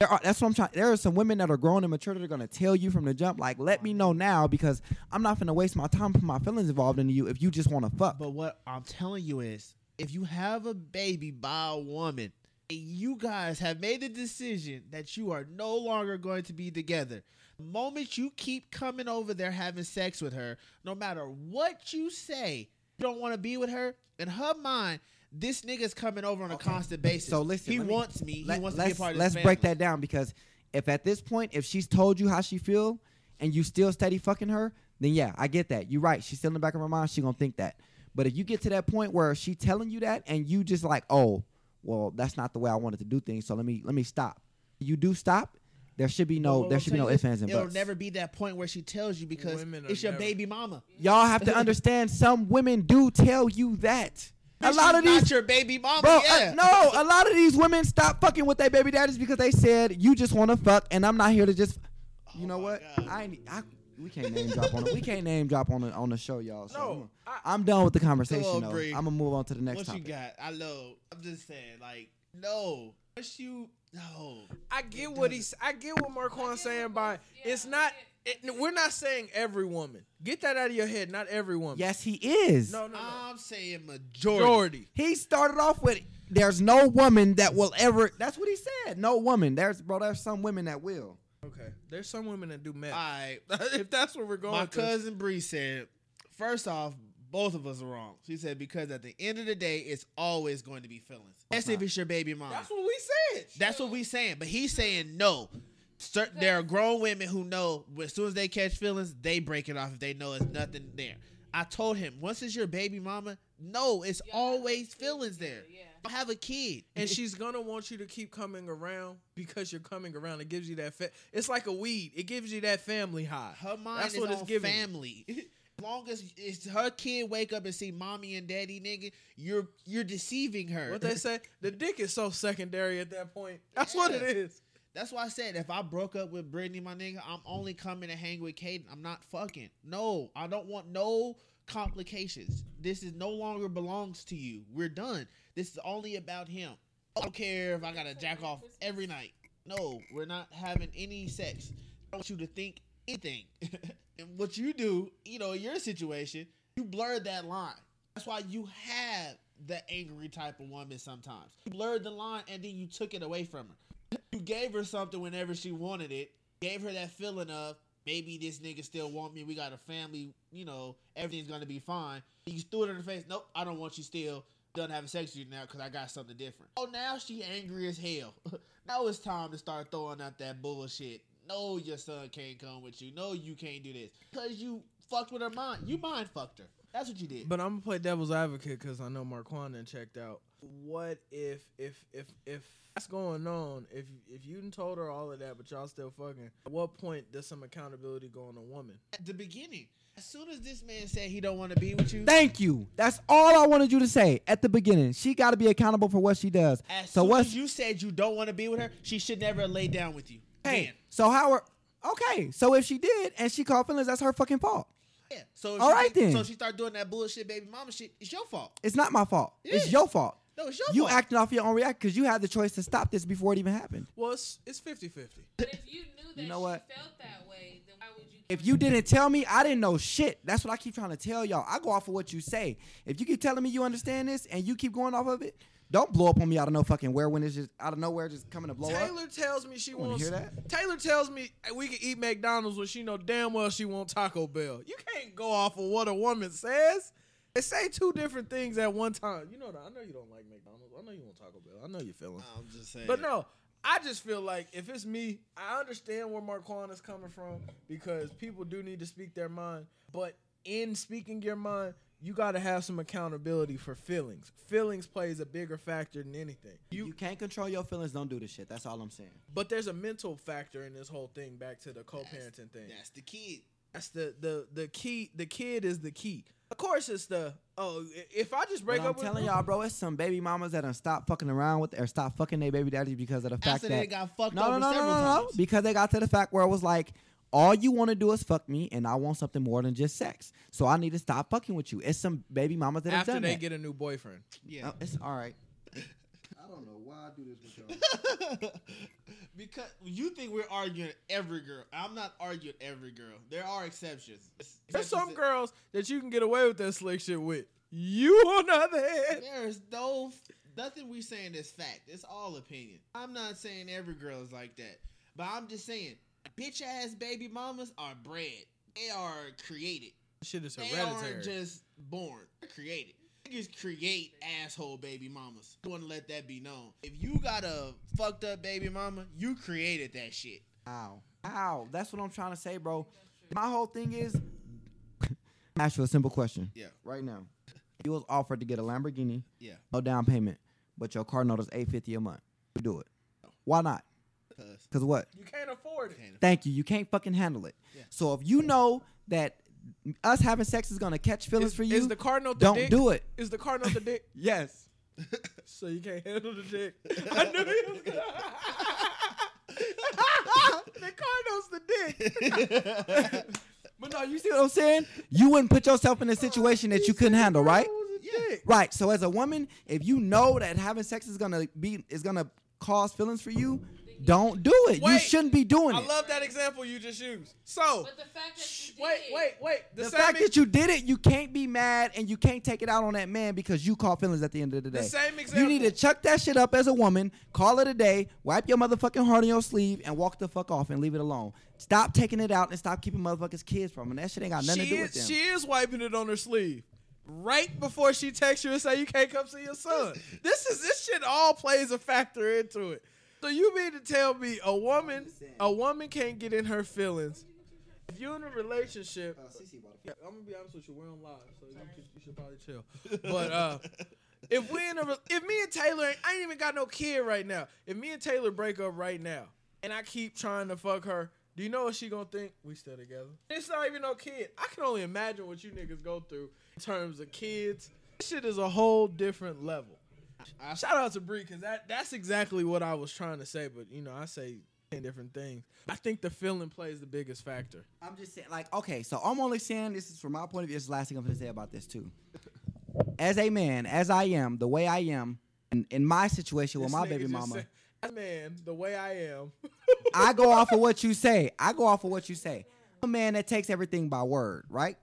There are, that's what I'm trying. There are some women that are grown and mature that are gonna tell you from the jump, like, let me know now because I'm not gonna waste my time putting my feelings involved into you if you just want to fuck. But what I'm telling you is, if you have a baby by a woman, you guys have made the decision that you are no longer going to be together. The moment you keep coming over there having sex with her, no matter what you say, you don't want to be with her. In her mind, this nigga's coming over on a Okay. constant basis. So listen, he me- wants me. He wants to be a let's part of let's this break that down because if at this point, if she's told you how she feel and you still steady fucking her, then yeah, I get that. You're right. She's still in the back of her mind. She gonna think that. But if you get to that point where she telling you that and you just like, oh, well, that's not the way I wanted to do things. So let me let me stop. You do stop. There should be no Well, there should be no you ifs this, ands and buts. It'll never be that point where she tells you because it's your never- baby mama. Y'all have to understand. Some women do tell you that. A lot of not these your baby mama. Bro, uh, no, a lot of these women stop fucking with their baby daddies because they said you just want to fuck, and I'm not here to just. You Oh know what? God. I, ain't, I we can't name drop on it. We can't name drop on the on the show, y'all. So No, I'm, I- I'm done with the conversation. on, though. Bree. I'm gonna move on to the next what topic. you got? I know. I'm just saying, like, no. Once you no. I get what he's. I get what Marquand's saying by it's not. It, we're not saying every woman. Get that out of your head. Not every woman. Yes, he is. No, no, no. I'm saying majority. Majority. He started off with there's no woman that will ever. That's what he said. No woman. There's bro. There's some women that will. Okay. There's some women that do meth. All right. (laughs) if that's what we're going. My through. cousin Bree said, first off, both of us are wrong. She said because at the end of the day, it's always going to be feelings. Especially if it's your baby mom. That's what we said. That's what we saying. But he's saying no. Certain, there are grown women who know as soon as they catch feelings, they break it off if they know it's nothing there. I told him once it's your baby mama, no, it's Y'all have a always feelings together, there. Yeah. I have a kid, and she's gonna want you to keep coming around because you're coming around. It gives you that. Fa- it's like a weed. It gives you that family high. her mind That's is what it's on giving you. family. (laughs) As long as it's her kid wake up and see mommy and daddy, nigga, you're you're deceiving her. What they (laughs) say? The dick is so secondary at that point. That's what it is. That's why I said if I broke up with Brittany, my nigga, I'm only coming to hang with Caden. I'm not fucking. No, I don't want no complications. This is no longer belongs to you. We're done. This is only about him. I don't care if I gotta jack off every night. No, we're not having any sex. I want you to think anything. (laughs) and what you do, you know, in your situation, you blurred that line. That's why you have the angry type of woman sometimes. You blurred the line and then you took it away from her. (laughs) You gave her something whenever she wanted it. Gave her that feeling of maybe this nigga still want me. We got a family. You know, everything's gonna be fine. You threw it in her face. Nope, I don't want you still. Done having sex with you now because I got something different. Oh, now she angry as hell. (laughs) now it's time to start throwing out that bullshit. No, your son can't come with you. No, you can't do this because you fucked with her mind. You mind fucked her. That's what you did. But I'm gonna play devil's advocate because I know Marquand done checked out. What if if if if that's going on? If if you done told her all of that, but y'all still fucking, at what point does some accountability go on a woman? at the beginning, as soon as this man said he don't want to be with you, Thank you. That's all I wanted you to say at the beginning. She got to be accountable for what she does. as so soon what's as you said you don't want to be with her, she should never lay down with you. Hey? Again. So how are okay? So if she did and she caught feelings, that's her fucking fault. Yeah. So if All she right did- then. So she start doing that bullshit, baby mama shit. It's your fault. It's not my fault. It's your fault. No, it's your You fault. acting off your own react because you had the choice to stop this before it even happened. Well, it's it's 50-50. But if you knew that know she what? felt that way, then why would you? If you didn't tell me, I didn't know shit. That's what I keep trying to tell y'all. I go off of what you say. If you keep telling me you understand this and you keep going off of it, don't blow up on me out of no fucking where when it's just out of nowhere just coming to blow up. Taylor tells me she wanna wants. hear that? Taylor tells me we can eat McDonald's when she know damn well she want Taco Bell. You can't go off of what a woman says. They say two different things at one time. You know that. I know you don't like McDonald's. I know you want Taco Bell. I know you're feeling. I'm just saying. But no, I just feel like if it's me, I understand where Marquand is coming from because people do need to speak their mind. But in speaking your mind, you got to have some accountability for feelings. Feelings plays a bigger factor than anything. You, You, can't control your feelings. Don't do this shit. That's all I'm saying. but there's a mental factor in this whole thing. Back to the co-parenting thing. that's the kid. That's the the the key. The kid is the key. Of course, it's the oh. If I just break But I'm up with telling y'all, bro, it's some baby mamas that done stop fucking around with or stop fucking their baby daddies because of the fact After that they got fucked no, no, over no, no, several no, no, times. because they got to the fact where it was like, all you want to do is fuck me, and I want something more than just sex. So I need to stop fucking with you. It's some baby mamas that have done after done they that. get a new boyfriend. Yeah. Oh, it's all right. I don't know why I do this with y'all. (laughs) because you think we're arguing every girl. I'm not arguing every girl. There are exceptions. There's some Exceptions- girls that you can get away with that slick shit with. You on the other hand, There's no nothing we saying is fact. It's all opinion. I'm not saying every girl is like that, but I'm just saying bitch ass baby mamas are bred. They are created. shit is They hereditary. They aren't just born. Created. Niggas create asshole baby mamas. I want to let that be known. If you got a fucked up baby mama, you created that shit. Ow, ow. That's what I'm trying to say, bro. My whole thing is, (laughs) ask you a simple question. Yeah. Right now, you was offered to get a Lamborghini, Yeah. no down payment, but your car note is eight fifty a month. You do it. Why not? Cause Cause what? you can't afford it. Thank you. You can't fucking handle it. Yeah. So if you know that us having sex is gonna catch feelings Is, for you, is the car note the don't dick? do it. Is the car note the dick? (laughs) Yes. (laughs) so you can't handle the dick. (laughs) I knew he was gonna. the car note's the dick. But no, you see what I'm saying? You wouldn't put yourself in a situation that you couldn't handle, right? Yeah. Right. So as a woman, if you know that having sex is gonna be is gonna cause feelings for you, don't do it. you shouldn't be doing I it. I love that example you just used. So, But the fact that you did wait, wait, wait. The, the same fact that you did it, you can't be mad and you can't take it out on that man because you caught feelings at the end of the day. The same example. You need to chuck that shit up as a woman, call it a day, wipe your motherfucking heart on your sleeve, and walk the fuck off and leave it alone. Stop taking it out and stop keeping motherfuckers kids from them. That shit ain't got nothing she to do with is, them. she is wiping it on her sleeve. Right before she texts you and say you can't come see your son. (laughs) This is this shit all plays a factor into it. So you mean to tell me a woman a woman can't get in her feelings? If you're in a relationship, Yeah, I'm gonna be honest with you, we're on live, so you, should, you should probably chill. (laughs) But uh, if we in a, if me and Taylor, ain't, I ain't even got no kid right now. If me and Taylor break up right now, and I keep trying to fuck her, Do you know what she gonna think? We still together. It's not even no kid. I can only imagine what you niggas go through in terms of kids. This shit is a whole different level. I, Shout out to Bree because that that's exactly what I was trying to say. But you know, I say ten different things. I think the feeling plays the biggest factor. I'm just saying, like, okay, so I'm only saying this is from my point of view. It's the last thing I'm going to say about this too. As a man, as I am, the way I am, in, in my situation with This my baby mama, said, "As a man, the way I am. I go off of what (laughs) you say. I go off of what you say. I'm a man that takes everything by word, right?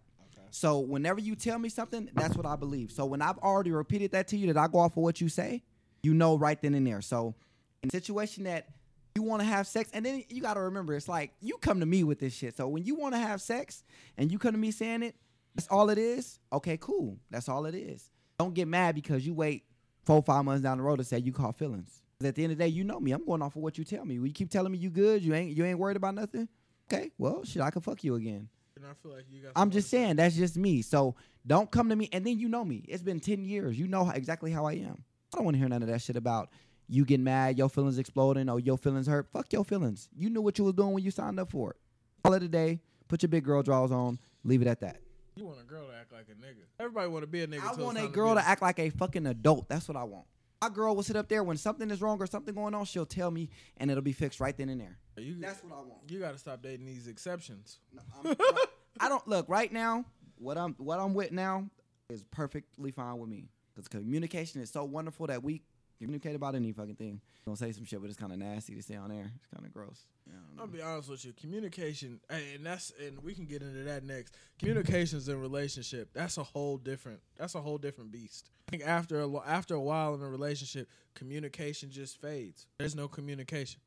So whenever you tell me something, that's what I believe. So when I've already repeated that to you, that I go off of what you say, you know right then and there. So in a situation that you want to have sex, and then you got to remember, it's like you come to me with this shit. So when you want to have sex and you come to me saying it, that's all it is. Okay, cool. That's all it is. Don't get mad because you wait four, five months down the road to say you caught feelings. At the end of the day, you know me. I'm going off of what you tell me. You keep telling me you good, you ain't you ain't worried about nothing. Okay, well, shit, I can fuck you again. And I feel like you got. I'm just saying that's just me. So don't come to me, and then you know me. It's been ten years. You know exactly how I am. I don't want to hear none of that shit about you getting mad, your feelings exploding, or your feelings hurt. Fuck your feelings. You knew what you was doing when you signed up for it. Call it a day. Put your big girl draws on. Leave it at that. You want a girl to act like a nigga. Everybody want to be a nigga. I want a girl be to act like a fucking adult. That's what I want. My girl will sit up there when something is wrong or something going on. She'll tell me, and it'll be fixed right then and there. You, That's what I want. you got to stop dating these exceptions. I'm- (laughs) I don't look right now. What I'm what I'm with now is perfectly fine with me because communication is so wonderful that we communicate about any fucking thing. Don't say some shit, but it's kind of nasty to say on air. It's kind of gross. I don't know. I'll be honest with you. Communication, and that's and we can get into that next. Communications in relationship. That's a whole different. That's a whole different beast. I think after a, after a while in a relationship, communication just fades. There's no communication.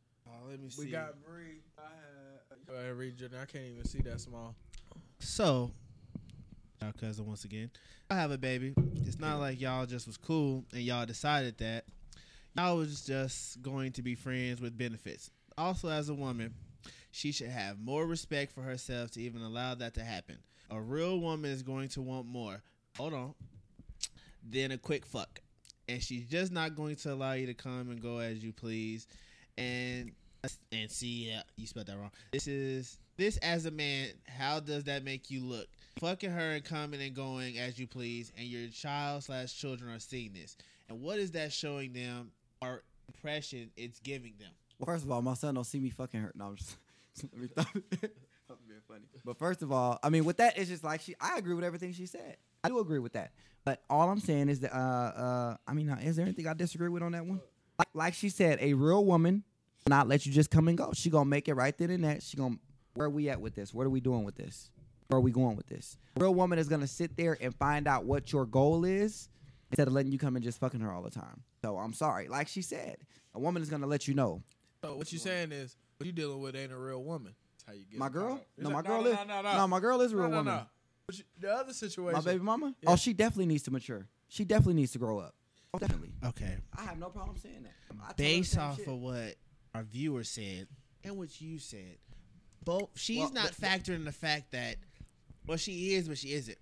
Let me see. We got Bree. I had. Go ahead, read your- I can't even see that small. So, y'all cousin once again. I have a baby. It's not like y'all just was cool and y'all decided that. Y'all was just going to be friends with benefits. Also, as a woman, she should have more respect for herself to even allow that to happen. A real woman is going to want more. Hold on. Than a quick fuck. And she's just not going to allow you to come and go as you please. And and see, yeah, you spelled that wrong. This is this as a man. How does that make you look? Fucking her and coming and going as you please, and your child slash children are seeing this. And what is that showing them? Or impression it's giving them? Well, first of all, my son don't see me fucking hurt. No, I'm just (laughs) let me stop. (laughs) Being funny. But first of all, I mean, with that, it's just like she. I agree with everything she said. I do agree with that. But all I'm saying is that, uh, uh, I mean, uh, is there anything I disagree with on that one? Like, like she said, a real woman not let you just come and go. She gonna make it right then and there. She gonna. Where are we at with this? What are we doing with this? Where are we going with this? A real woman is gonna sit there and find out what your goal is instead of letting you come and just fucking her all the time. So I'm sorry. Like she said, a woman is gonna let you know. So what you saying is, what you dealing with ain't a real woman. That's how you get My girl? No, my girl no, is. no, no, No, no. my girl is a real no, woman. no. But you- The other situation. My baby mama? Yeah. Oh, she definitely needs to mature. She definitely needs to grow up. Oh, definitely. Okay. I have no problem saying that. I tell her the Based off shit. of what our viewer said and what you said, both she's Well, not factoring the fact that well she is, but she isn't.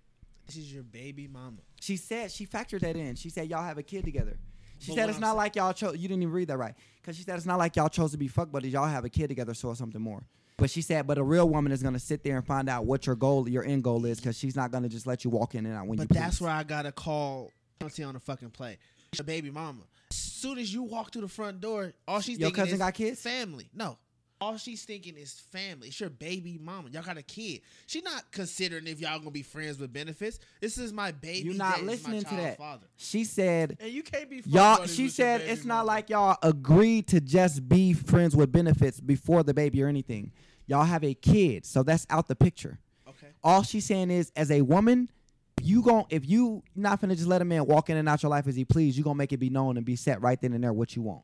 This is your baby mama. she said she factored that in. She said y'all have a kid together. She But said it's I'm not sa- like y'all chose. You didn't even read that right. Because she said it's not like y'all chose to be fuck buddies. Y'all have a kid together, so something more. But she said, but a real woman is gonna sit there and find out what your goal, your end goal is, because she's not gonna just let you walk in and out when you. But that's please. where I gotta call Chauncey on the fucking play. A baby mama. As soon as you walk through the front door, all she's Your thinking cousin is got kids? family. No. All she's thinking is family. It's your baby mama. Y'all got a kid. She's not considering if y'all gonna be friends with benefits. This is my baby. You're not daddy. This my listening to that. Father. She said And you can't be. y'all. she said baby it's not like y'all agreed to just be friends with benefits before the baby or anything. Y'all have a kid, so that's out the picture. Okay. All she's saying is, as a woman, if you gon' if you not finna just let a man walk in and out your life as he please, you gonna make it be known and be set right then and there what you want.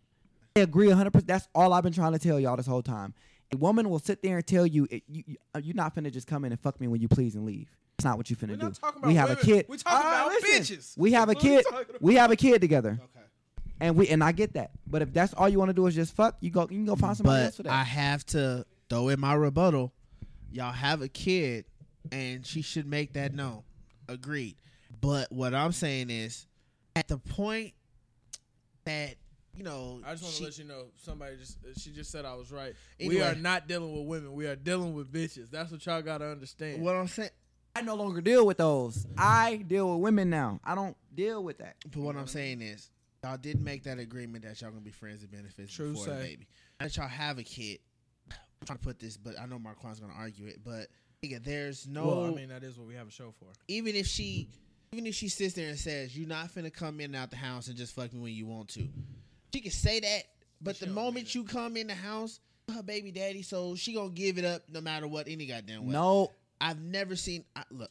I agree 100. percent That's all I've been trying to tell y'all this whole time. A woman will sit there and tell you, it, you, you uh, you're not finna just come in and fuck me when you please and leave. It's not what you finna We're do. not talking about we have women. a kid. We talking Ah, about listen. bitches. We have a That's what we kid. We have a kid together. Okay. And we and I get that. But if that's all you want to do is just fuck, you go you can go find somebody else for that. I have to throw in my rebuttal. Y'all have a kid, and she should make that known. Agreed. But what I'm saying is, at the point that you know, I just want to let you know. Somebody just uh, she just said I was right. We are not dealing with women. We are dealing with bitches. That's what y'all gotta understand. what I'm saying. I no longer deal with those. I deal with women now. I don't deal with that. But what I'm saying is, y'all did make that agreement that y'all gonna be friends and benefits True before the say. baby. Now that y'all have a kid, I'm trying to put this, but I know Marquand's gonna argue it. But nigga, there's no. Well, I mean that is what we have a show for. even if she, even if she sits there and says, "You're not finna come in and out the house and just fuck me when you want to," she can say that. But She the moment you come in the house, her baby daddy, so she gonna give it up no matter what any goddamn way. No. I've never seen. I, look,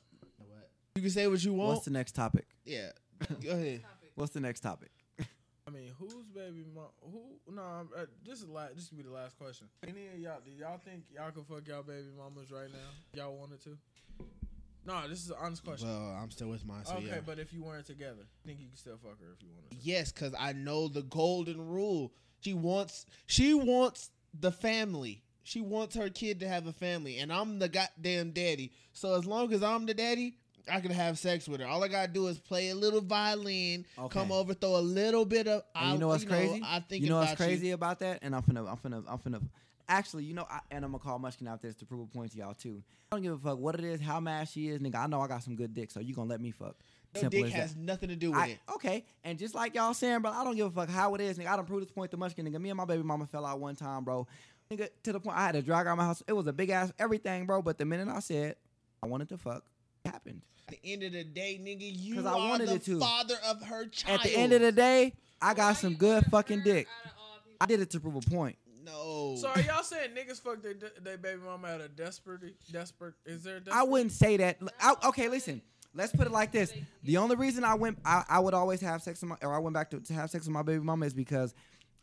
you can say what you want. What's the next topic? yeah, go ahead. What's the next topic? I mean, who's baby mom? Who? No, I'm- uh, this is last. This will be the last question. Any of y'all? Do y'all think y'all could fuck y'all baby mamas right now? Y'all wanted to? No, this is an honest question. Well, I'm still with mine. So okay, yeah. but if you weren't together, I think you could still fuck her if you wanted to? Yes, because I know the golden rule. She wants she wants the family. She wants her kid to have a family, and I'm the goddamn daddy. So as long as I'm the daddy, I can have sex with her. All I gotta do is play a little violin, Okay. come over, throw a little bit of. And I, you know what's crazy? I think you know what's crazy about that, and I'm finna, I'm finna, I'm finna. Actually, you know, I, and I'm gonna call Munchkin out this to prove a point to y'all too. I don't give a fuck what it is, how mad she is, nigga. I know I got some good dick, so you gonna let me fuck. No Simple dick has that. nothing to do with I, it. okay, and just like y'all saying, bro, I don't give a fuck how it is, nigga. I don't prove this point to Munchkin, nigga. Me and my baby mama fell out one time, bro. Nigga, to the point I had to drag out my house. It was a big ass everything, bro. But the minute I said I wanted to fuck, happened. At the end of the day, nigga, you 'Cause are I wanted the it to. father of her child. At the end of the day, I got some good fucking dick. Out of all people. I did it to prove a point. no. So are y'all saying niggas fuck their their baby mama out of desperate? Desperate? Is there? A desperate? I wouldn't say that. I, okay, listen. Let's put it like this. The only reason I went, I, I would always have sex with my, or I went back to, to have sex with my baby mama is because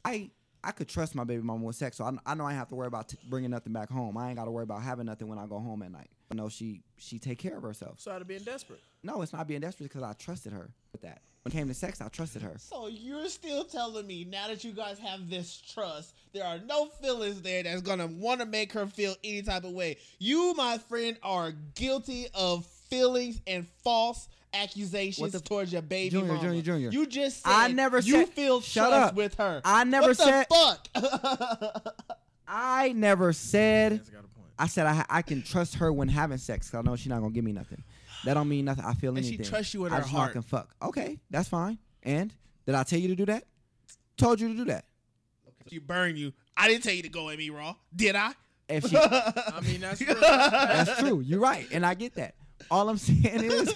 I, I could trust my baby mama with sex. So I, I know I have to worry about t- bringing nothing back home. I ain't got to worry about having nothing when I go home at night. I know she, she take care of herself. So out of being desperate. No, it's not being desperate because I trusted her with that. When it came to sex, I trusted her. So you're still telling me now that you guys have this trust, there are no feelings there that's gonna want to make her feel any type of way. You, my friend, are guilty of feelings and false accusations What the- towards your baby Junior, mama. Junior, Junior. You just said I never you said- feel Shut trust up. with her. I never what said- the fuck. (laughs) I never said. That's got a point. I said I, I can trust her when having sex. Cause I know she's not gonna give me nothing. That don't mean nothing. I feel And she anything. trusts you with I her just know I heart. can fuck. Okay, that's fine. And did I tell you to do that? Told you to do that. you burn you. I didn't tell you to go at me raw, did I? If (laughs) she, I mean that's real. that's true. You're right, and I get that. All I'm (laughs) saying is,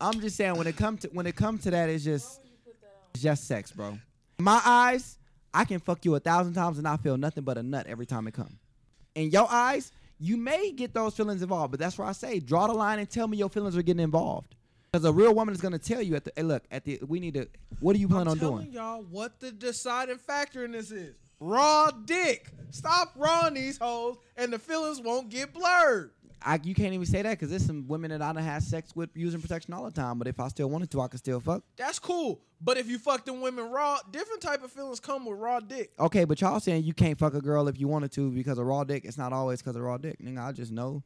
I'm just saying when it comes to when it comes to that, it's just Why would you put that on? it's just sex, bro. My eyes, I can fuck you a thousand times and I feel nothing but a nut every time it comes. In your eyes, you may get those feelings involved, but that's where I say draw the line and tell me your feelings are getting involved. Because a real woman is gonna tell you at the hey, look at the we need to. What do you plan I'm on telling doing? y'all what the deciding factor in this is. Raw dick. Stop rawing these hoes, and the feelings won't get blurred. I, you can't even say that because there's some women that I don't have sex with using protection all the time. But if I still wanted to, I could still fuck. That's cool. But if you fuck them women raw, different type of feelings come with raw dick. Okay, but y'all saying you can't fuck a girl if you wanted to because of raw dick. It's not always because of raw dick. Nigga, I just know.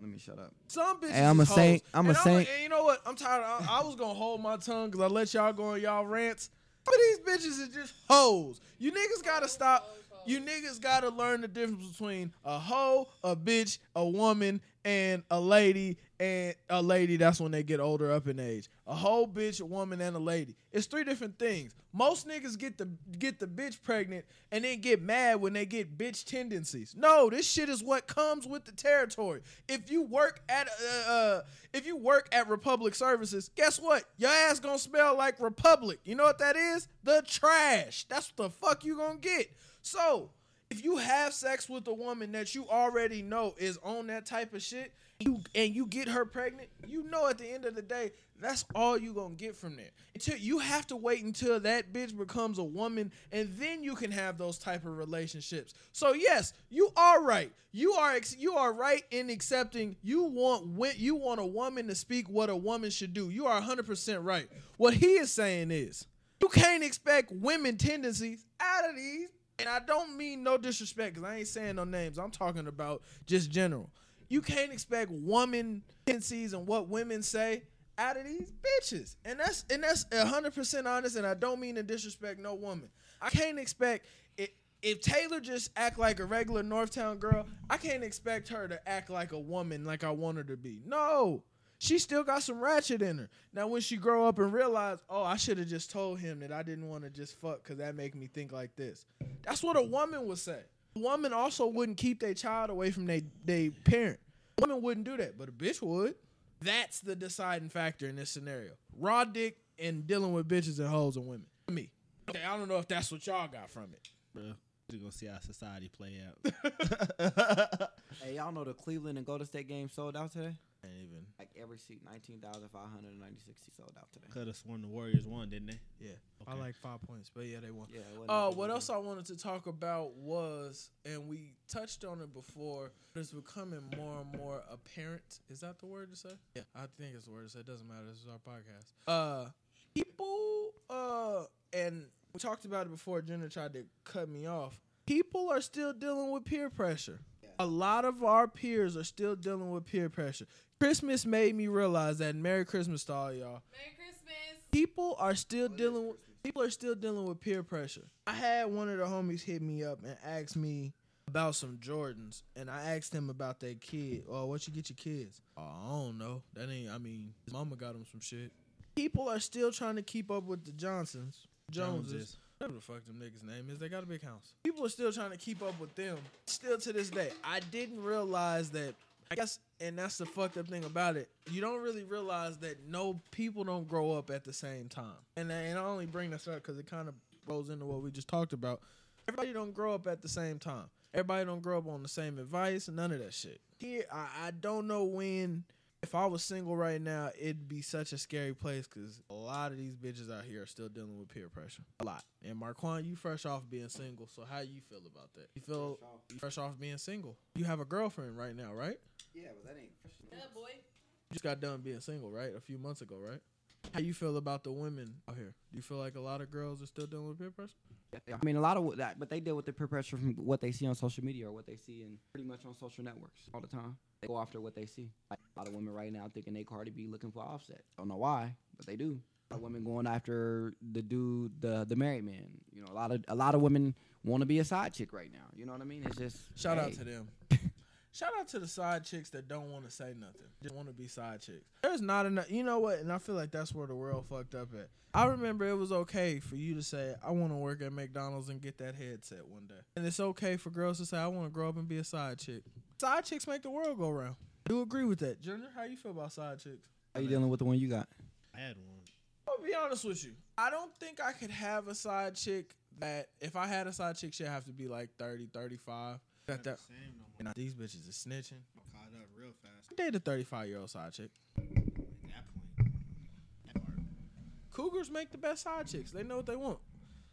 Let me shut up. Some bitches. Hey, I'm a hoes. saint. I'm a And saint. and you know what? I'm tired. Of, I, I was gonna hold my tongue because I let y'all go on y'all rants. But these bitches are just hoes. You niggas gotta stop. You niggas gotta learn the difference between a hoe, a bitch, a woman, and a lady. And a lady, that's when they get older up in age. A hoe, bitch, a woman, and a lady. It's three different things. Most niggas get the get the bitch pregnant and then get mad when they get bitch tendencies. No, this shit is what comes with the territory. If you work at uh, uh if you work at Republic Services, guess what? Your ass gonna smell like Republic. You know what that is? The trash. That's what the fuck you gonna get. So if you have sex with a woman that you already know is on that type of shit, you and you get her pregnant, you know at the end of the day, that's all you gonna get from there. Until you have to wait until that bitch becomes a woman, and then you can have those type of relationships. So yes, you are right. You are ex- you are right in accepting you want you want a woman to speak what a woman should do. You are 100 percent right. What he is saying is, you can't expect women tendencies out of these and I don't mean no disrespect because I ain't saying no names. I'm talking about just general. You can't expect woman tendencies and what women say out of these bitches, and that's and that's hundred percent honest. And I don't mean to disrespect no woman. I can't expect it. If Taylor just act like a regular Northtown girl, I can't expect her to act like a woman like I want her to be. No, she still got some ratchet in her. Now, when she grow up and realize, oh, I should have just told him that I didn't want to just fuck because that make me think like this. That's what a woman would say. A woman also wouldn't keep their child away from their they parent. A woman wouldn't do that, but a bitch would. That's the deciding factor in this scenario. Raw dick and dealing with bitches and hoes and women. Me. Okay, I don't know if that's what y'all got from it. Bro, we're gonna see how society play out. (laughs) (laughs) Hey, y'all know the Cleveland and Golden State game sold out today? Ain't even. Like every seat, 19,596 seats sold out today. Could have sworn the Warriors won, didn't they? Yeah. I like five points, but yeah, they won. Yeah. it Uh, what game. else I wanted to talk about was, and we touched on it before, but it's becoming more and more apparent. Is that the word to say? Yeah, I think it's the word to say. It doesn't matter. This is our podcast. Uh, people, uh, and we talked about it before. Jenna tried to cut me off. People are still dealing with peer pressure. A lot of our peers are still dealing with peer pressure. Christmas made me realize that. Merry Christmas to all y'all Merry Christmas. people are still dealing with people are still dealing with peer pressure. I had one of the homies hit me up and asked me about some Jordans, and I asked him about their kid. Oh, what you get your kids? Oh, I don't know. That ain't. I mean, his mama got him some shit. People are still trying to keep up with the Johnsons, Joneses. Joneses. Whatever the fuck them niggas' name is, they got a big house. People are still trying to keep up with them. Still to this day, I didn't realize that. I guess, and that's the fucked up thing about it. You don't really realize that no people don't grow up at the same time. And and I only bring this up because it kind of goes into what we just talked about. Everybody don't grow up at the same time. Everybody don't grow up on the same advice and none of that shit. Here, I, I don't know when. If I was single right now, it'd be such a scary place because a lot of these bitches out here are still dealing with peer pressure. A lot. And Marquand, you fresh off being single, so how you feel about that? You feel you fresh off being single. You have a girlfriend right now, right? Yeah, but that ain't. Yeah, boy. You just got done being single, right? A few months ago, right? How you feel about the women out here? Do you feel like a lot of girls are still dealing with peer pressure? I mean, a lot of that, but they deal with the peer pressure from what they see on social media or what they see in pretty much on social networks all the time. They go after what they see. Like a lot of women right now thinking they Cardi B looking for Offset. Don't know why, but they do. A lot of women going after the dude, the the married man. You know, a lot of a lot of women want to be a side chick right now. You know what I mean? It's just Shout out to them. Shout out to the side chicks that don't want to say nothing. Just want to be side chicks. There's not enough. You know what? And I feel like that's where the world fucked up at. I remember it was okay for you to say, I want to work at McDonald's and get that headset one day. And it's okay for girls to say, I want to grow up and be a side chick. Side chicks make the world go round. I do agree with that. Junior, how you feel about side chicks? How you dealing with the one you got? I had one. I'll be honest with you. I don't think I could have a side chick that if I had a side chick, she'd have to be like 30, 35. That, that, Same no more. you know, these bitches are snitching. I'm Caught up real fast. I date a 35 year old side chick. At that point. That part. Cougars make the best side chicks. They know what they want.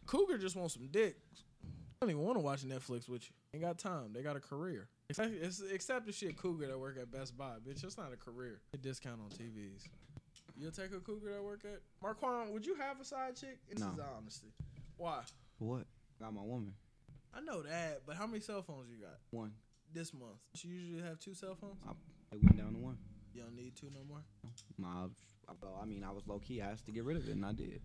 Cougar just wants some dick. I don't even want to watch Netflix with you. Ain't got time. They got a career. Except, it's, except the shit Cougar that work at Best Buy, bitch. That's not a career. A discount on TVs. You'll take a Cougar that work at Marquand. Would you have a side chick? This No. is honesty. Why? What? Got my woman. I know that, but how many cell phones you got One. This month? You usually have two cell phones. It went down to one. You don't need two no more. My, well, I mean, I was low key. I asked to get rid of it, and I did.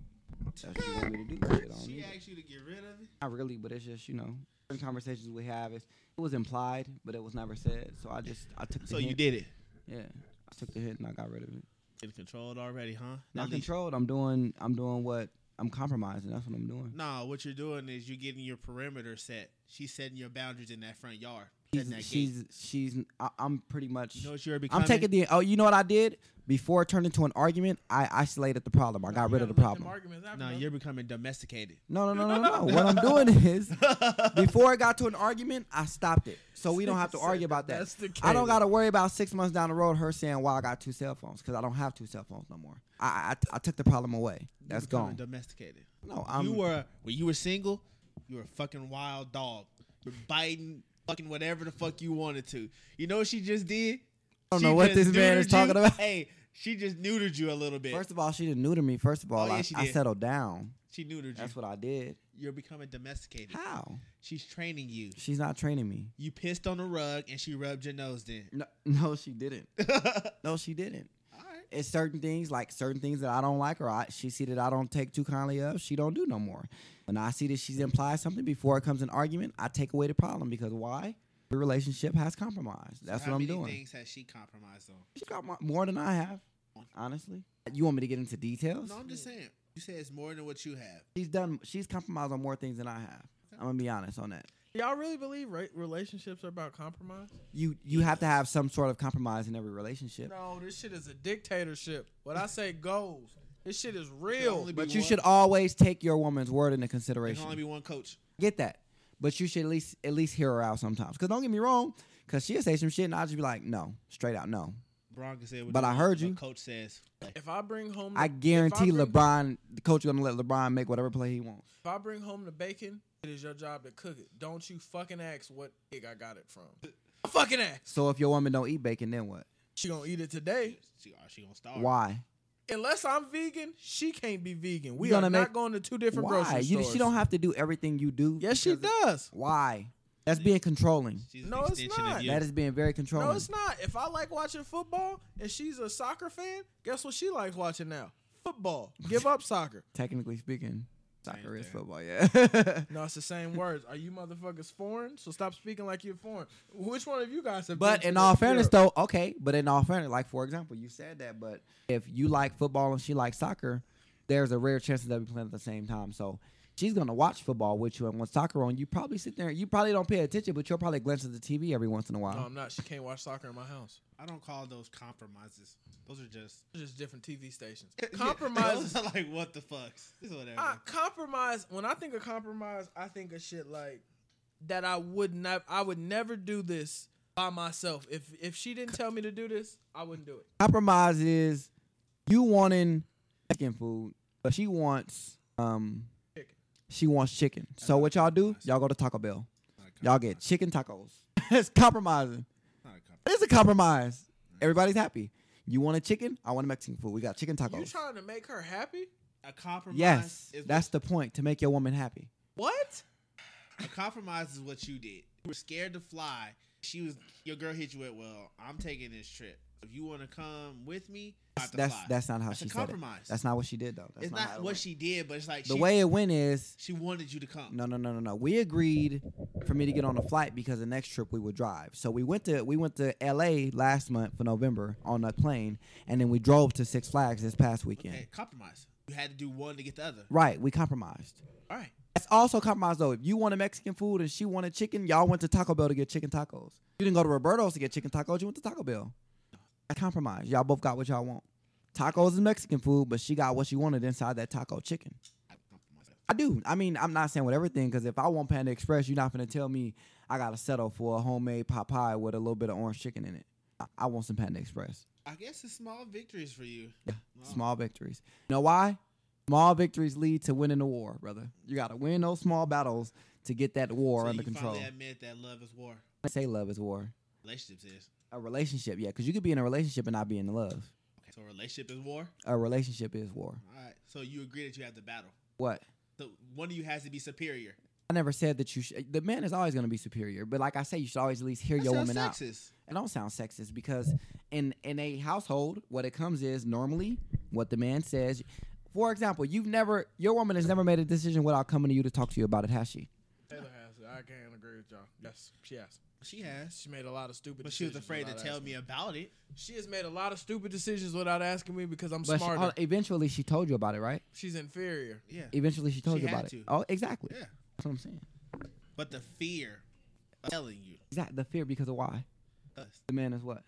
That's what you want me to do. Shit, I don't She need it. asked you to get rid of it? Not really, but it's just you know, certain conversations we have. It's, it was implied, but it was never said. So I just I took the So hint. you did it. Yeah, I took the hit and I got rid of it. Getting controlled already, huh? Not At least- controlled. I'm doing. I'm doing what I'm compromising. That's what I'm doing. Nah, what you're doing is you're getting your perimeter set. She's setting your boundaries in that front yard. She's Setting that gate. she's she's. I, I'm pretty much. You know what you're becoming? I'm taking the. Oh, you know what I did before it turned into an argument? I isolated the problem. I got You rid of the gotta let them problem. No, though. you're becoming domesticated. No, no, no, no, no. (laughs) what I'm doing is, (laughs) before it got to an argument, I stopped it, so we don't have to argue about that. domesticated. I don't got to worry about six months down the road her saying, "Well, I got two cell phones," because I don't have two cell phones no more. I, I I took the problem away. That's You're gone. Domesticated. No, I'm. you were when you were single. You were a fucking wild dog. You're biting, fucking whatever the fuck you wanted to. You know what she just did? I don't She know what this man is neutered talking you. about. Hey, she just neutered you a little bit. First of all, she didn't neuter me. First of oh, all, Oh, yeah, I, she I settled down. she neutered you. That's what I did. You're becoming domesticated. How? She's training you. She's not training me. You pissed on the rug and she rubbed your nose then. No, (laughs) no, she didn't. (laughs) No, she didn't. It's certain things like certain things that I don't like, or I, she see that I don't take too kindly of. She don't do no more. When I see that she's implied something before it comes an argument, I take away the problem because why? The relationship has compromised. That's How what I'm many doing. things has she compromised on? She got mo- more than I have, honestly. You want me to get into details? No, I'm just saying. You say it's more than what you have. She's done. She's compromised on more things than I have. I'm gonna be honest on that. Y'all really believe ra- relationships are about compromise? You you have to have some sort of compromise in every relationship. No, this shit is a dictatorship. When I say goals, this shit is real. But you one- should always take your woman's word into There can consideration. only be one coach. Get that. But you should at least at least hear her out sometimes. Cause don't get me wrong, cause she'll say some shit and I'll just be like, no, straight out, no. LeBron can say what But he I wants, heard you. Coach says If I bring home, I the- guarantee if I bring, LeBron, the coach gonna let LeBron make whatever play he wants. If I bring home the bacon, it is your job to cook it. Don't you fucking ask what egg I got it from. fucking ask. So if your woman don't eat bacon, then what? She gonna eat it today. she, she uh, gonna starve? Why? Unless I'm vegan, she can't be vegan. We You are gonna not going to two different Why? grocery You, she don't have to do everything you do. Yes, she because- does. Why? That's being controlling. She's No, it's not. That is being very controlling. No, it's not. If I like watching football and she's a soccer fan, guess what she likes watching now? Football. Give up soccer. Technically speaking, soccer is football. Yeah. (laughs) No, it's the same words. Are you motherfuckers foreign? So stop speaking like you're foreign. Which one of you guys have? But been in all fairness, Europe? though, okay. But in all fairness, like for example, you said that. But if you like football and she likes soccer, there's a rare chance that they'll be playing at the same time. So she's gonna watch football with you, and when soccer on, you probably sit there. You probably don't pay attention, but you'll probably glance at the TV every once in a while. no, I'm not. She can't watch soccer in my house. I don't call those compromises. Those are just It's just different TV stations. (laughs) Compromises. those are like what the fucks. It's whatever. I, compromise. When I think of compromise, I think of shit like that. I would not. I would never do this by myself. If if she didn't tell me to do this, I wouldn't do it. Compromise is you wanting chicken food, but she wants um Chicken. she wants chicken. So what y'all do? Y'all go to Taco Bell. Y'all get chicken tacos. (laughs) it's compromising. Not a compromise. It's a compromise. Everybody's happy. You want a chicken? I want a Mexican food. We got chicken tacos. You trying to make her happy? A compromise. Yes, that's the point to make your woman happy. What? A compromise is what you did. You were scared to fly. She was your girl hit you with, well, I'm taking this trip. If you want to come with me, That's fly. that's not how That's she said it. compromise. That's not what she did though. That's it's not it what she did, but it's like The she, way it went is she wanted you to come. no, no, no, no, no. We agreed for me to get on a flight because the next trip we would drive. So we went to we went to L.A. last month for November on a plane, and then we drove to Six Flags this past weekend. Okay, compromise. You had to do one to get the other. Right, we compromised. All right. That's also compromise though. If you wanted Mexican food and she wanted chicken, y'all went to Taco Bell to get chicken tacos. You didn't go to Roberto's to get chicken tacos. You went to Taco Bell. Compromise. Y'all both got what y'all want. Tacos is Mexican food, but she got what she wanted inside that taco chicken. I compromise. I do. I mean, I'm not saying with everything because if I want Panda Express, you're not gonna tell me I gotta settle for a homemade pot pie with a little bit of orange chicken in it. I, I want some Panda Express. I guess it's small victories for you. Yeah, Wow. small victories. You know why? Small victories lead to winning the war, brother. You gotta win those small battles to get that war so under you control. finally admit that love is war. I say love is war. Relationships is. A relationship, yeah, because you could be in a relationship and not be in love. Okay, so a relationship is war. A relationship is war. All right. So you agree that you have to battle. What? So one of you has to be superior. I never said that you should. The man is always going to be superior, but like I say, you should always at least hear That your sounds woman out. sexist. It don't sound sexist because in in a household, what it comes is normally what the man says. For example, you've never your woman has never made a decision without coming to you to talk to you about it, has she? Taylor has. I can't agree with y'all. Yes, she has. She has. She made a lot of stupid. But she was afraid to tell asking me about it. She has made a lot of stupid decisions without asking me because I'm But she, smarter. oh, eventually, she told you about it, right? She's inferior. Yeah. Eventually, she told She you had about to. it. Oh, exactly. Yeah. That's what I'm saying. But the fear of telling you. Exactly. The fear because of why Us. the man is what.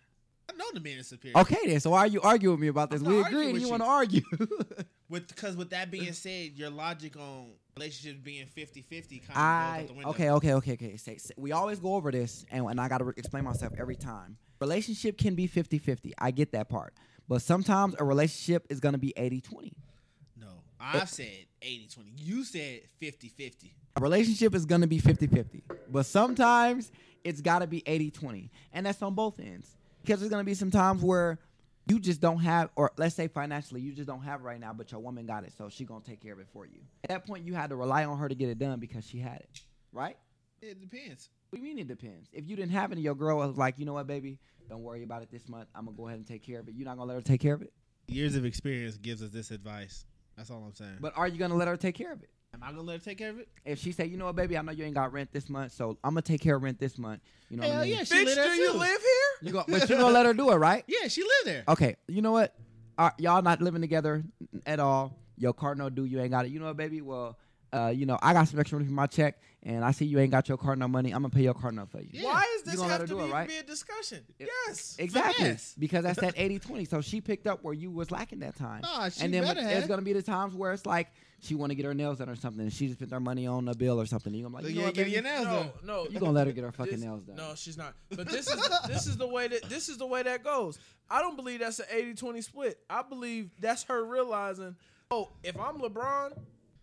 I know the man is superior. Okay, then. So why are you arguing with me about this? I'm We not agree, arguing and you want to argue. (laughs) With because with that being said, your logic on relationships being 50-50 kind I out the window. okay, okay, okay, okay. Say, say- we always go over this, and, and I got to explain myself every time. Relationship can be 50-50. I get that part, but sometimes a relationship is gonna be 80-20. No. I said 80-20. You said 50-50. A relationship is gonna be 50-50, but sometimes it's gotta be 80-20, and that's on both ends. Because there's gonna be some times where you just don't have, or let's say financially, you just don't have it right now, but your woman got it, so she gonna take care of it for you. At that point, you had to rely on her to get it done because she had it, right? It depends. What do you mean it depends? If you didn't have it your girl was like, you know what, baby, don't worry about it this month. I'm gonna go ahead and take care of it. You're not gonna let her take care of it. Years of experience gives us this advice. That's all I'm saying. But are you gonna let her take care of it? Am I gonna let her take care of it? If she say, you know what, baby, I know you ain't got rent this month, so I'm gonna take care of rent this month. You know what Hell I mean? yeah, she Bitch, live do you too. live here? You go, but you gonna let her do it, right? Yeah, she live there. Okay. You know what? Are, y'all not living together at all. Your car no due. You ain't got it. You know what, baby? Well, uh, you know, I got some extra money from my check, and I see you ain't got your car no money. I'm gonna pay your car no for you. Yeah. Why is this gonna have to do it, be, right? be a discussion? It- yes. Exactly. Finesse. Because that's that (laughs) 80-20. So she picked up where you was lacking that time. Nah, she and then better there's have. gonna be the times where it's like she want to get her nails done or something, and she just spent her money on a bill or something. And you're gonna be So like, you you know ain't what, getting your nails No, done. no. You gonna let her get her fucking This- nails done? No, she's not. But this is this is the way that this is the way that goes. I don't believe that's an 80-20 split. I believe that's her realizing, oh, if I'm LeBron,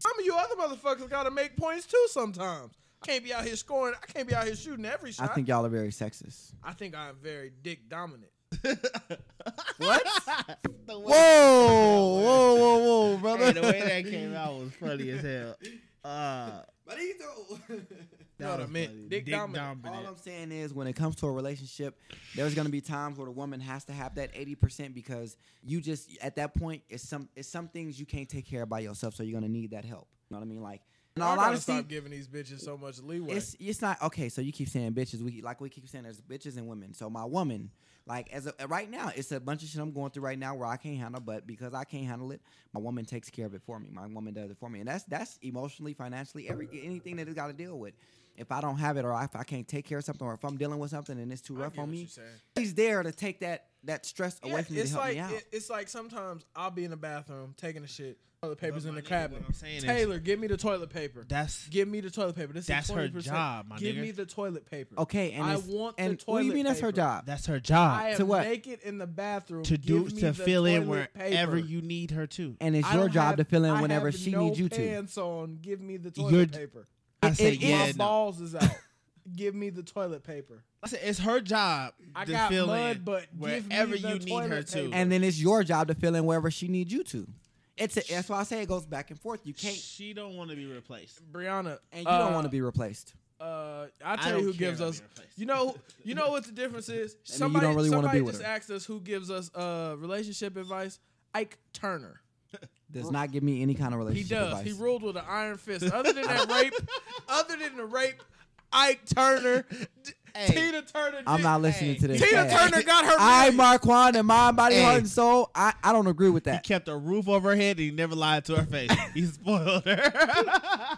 some of you other motherfuckers got to make points too. Sometimes I can't be out here scoring. I can't be out here shooting every shot. I think y'all are very sexist. I think I'm very dick dominant. (laughs) What? Whoa, whoa, whoa, whoa, brother. Hey, the way that came out was funny as hell. Uh, You know (laughs) that what I meant? funny. Dick dominant. All I'm saying is, when it comes to a relationship, there's gonna be times where the woman has to have that 80% because you just at that point it's some it's some things you can't take care of by yourself, so you're gonna need that help. You know what I mean? Like, in I all gotta honesty, stop giving these bitches so much leeway. it's it's not okay. So you keep saying bitches. We like we keep saying there's bitches and women. So my woman, like as a, right now, it's a bunch of shit I'm going through right now where I can't handle. But because I can't handle it, my woman takes care of it for me. My woman does it for me, and that's that's emotionally, financially, every anything that it's got to deal with. If I don't have it, or if I can't take care of something, or if I'm dealing with something and it's too rough on me, you're saying. she's there to take that that stress Yeah, away from me to it's help like me out. it- it's like sometimes I'll be in the bathroom taking a shit. Toilet papers in the nigga, cabinet. what I'm saying is- Taylor, give me the toilet paper. that's Give me the toilet paper. This That's is her 20%. job, my Give nigga. me the toilet paper. okay, and I it's- want the and toilet what do you mean that's her job? that's her job I am To what? naked in the bathroom to do Give me to the fill in wherever paper. you need her to. and it's I your job have- to fill in I whenever have she no needs you to. pants on. Give me the toilet You're- paper. I It- say it- yeah, My no. balls is out. (laughs) Give me the toilet paper. I said it's her job I to got fill mud, in but give me wherever you need her to. paper. and then it's your job to fill in wherever she needs you to. It's a, that's why I say it goes back and forth. You can't, She don't want to be replaced. Brianna, and you don't want to be replaced. Uh, I I tell you who gives us. You know, you know what the difference is. (laughs) mean, you Somebody, don't really somebody be with just her. asked us who gives us uh relationship advice. Ike Turner. Does not give me any kind of relationship. He relationship does. advice. He ruled with an iron fist. Other than that rape, (laughs) other than the rape, Ike Turner, d- Hey. Tina Turner. I'm did- not listening Hey. to this. Tina Hey, Turner got her. I, married. Marquand, and mind, body, Hey. heart, and soul. I, I don't agree with that. He that. kept a roof over her head and he never lied to her face. (laughs) he spoiled her. (laughs)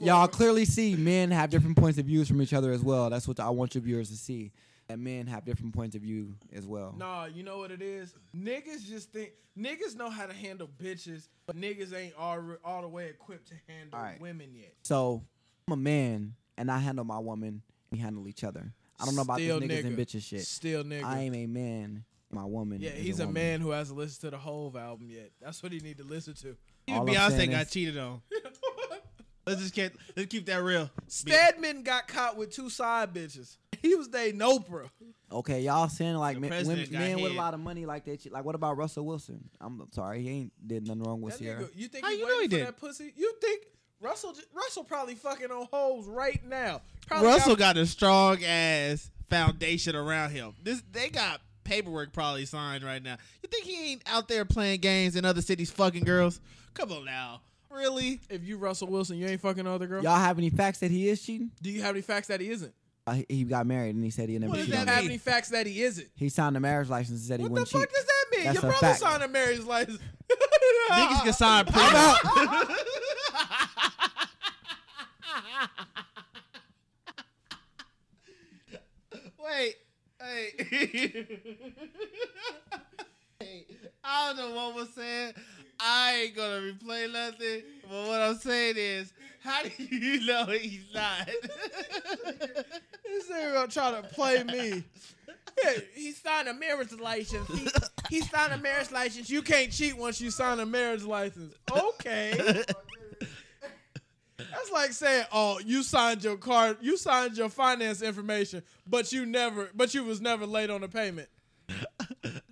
Y'all clearly see men have different points of views from each other as well. That's what I want your viewers to see. That men have different points of view as well. Nah, you know what it is? Niggas just think niggas know how to handle bitches, but niggas ain't all, all the way equipped to handle All right. women yet. So I'm a man, and I handle my woman. We handle each other. I don't know about Still this niggas and nigga. bitches shit. Still nigga. I am a man. My woman. yeah, he's a, woman. man who hasn't listened to the whole album yet. That's what he need to listen to. All I'm Beyonce got is- cheated on. (laughs) Let's just keep let's keep that real. Stedman got caught with two side bitches. (laughs) He was dating Oprah. Okay, y'all saying like The men, president women, got men with a hit. lot of money like that. shit. Like what about Russell Wilson? I'm sorry, he ain't did nothing wrong with That Ciara. nigga, you think How he you know waiting he for did? that pussy? You think Russell j- Russell probably fucking on hoes right now? Probably Russell got a strong ass foundation around him. This they got paperwork probably signed right now. You think he ain't out there playing games in other cities fucking girls? Come on now. Really? If you Russell Wilson, you ain't fucking no other girl. Y'all have any facts that he is cheating? Do you have any facts that he isn't? Uh, he, he got married and he said he never What does Do cheated on that have her. any facts that he isn't? He signed a marriage license and said he What the wouldn't fuck cheat. does that mean? That's Your a brother fact. signed a marriage license. Niggas can sign (laughs) prenup. Wait, hey. (laughs) hey, I don't know what was saying. I ain't gonna replay nothing. But what I'm saying is, how do you (laughs) know he's not? (laughs) This nigga gonna try to play me. He signed a marriage license. He, he signed a marriage license. You can't cheat once you sign a marriage license. Okay. That's like saying, "Oh, you signed your card, you signed your finance information, but you never, but you was never late on the payment."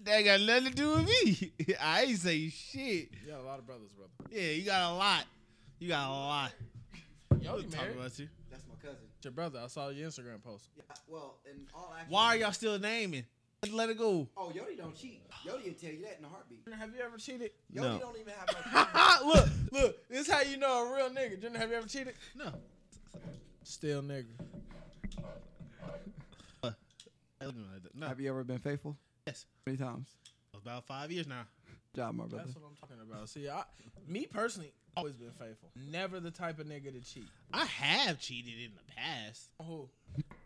That ain't got nothing to do with me. (laughs) I ain't say shit. You got a lot of brothers, brother. Yeah, you got a lot. You got a lot. Yo, you Talk about you. That's my cousin. It's your brother. I saw your Instagram post. Yeah, well, in all actuality, Why are y'all still naming? Let- Let it go. Oh, Yodi don't cheat. Yodi will tell you that in a heartbeat. Have you ever cheated? Yodi No. don't even have no. (laughs) (laughs) look, look. This is how you know a real nigga. Jenna, have you ever cheated? No. Still nigga. No. have you ever been faithful? Yes. Many times. About five years now. Job, my brother. That's what I'm talking about. See, I, me personally, always been faithful. Never the type of nigga to cheat. I have cheated in the past. Who?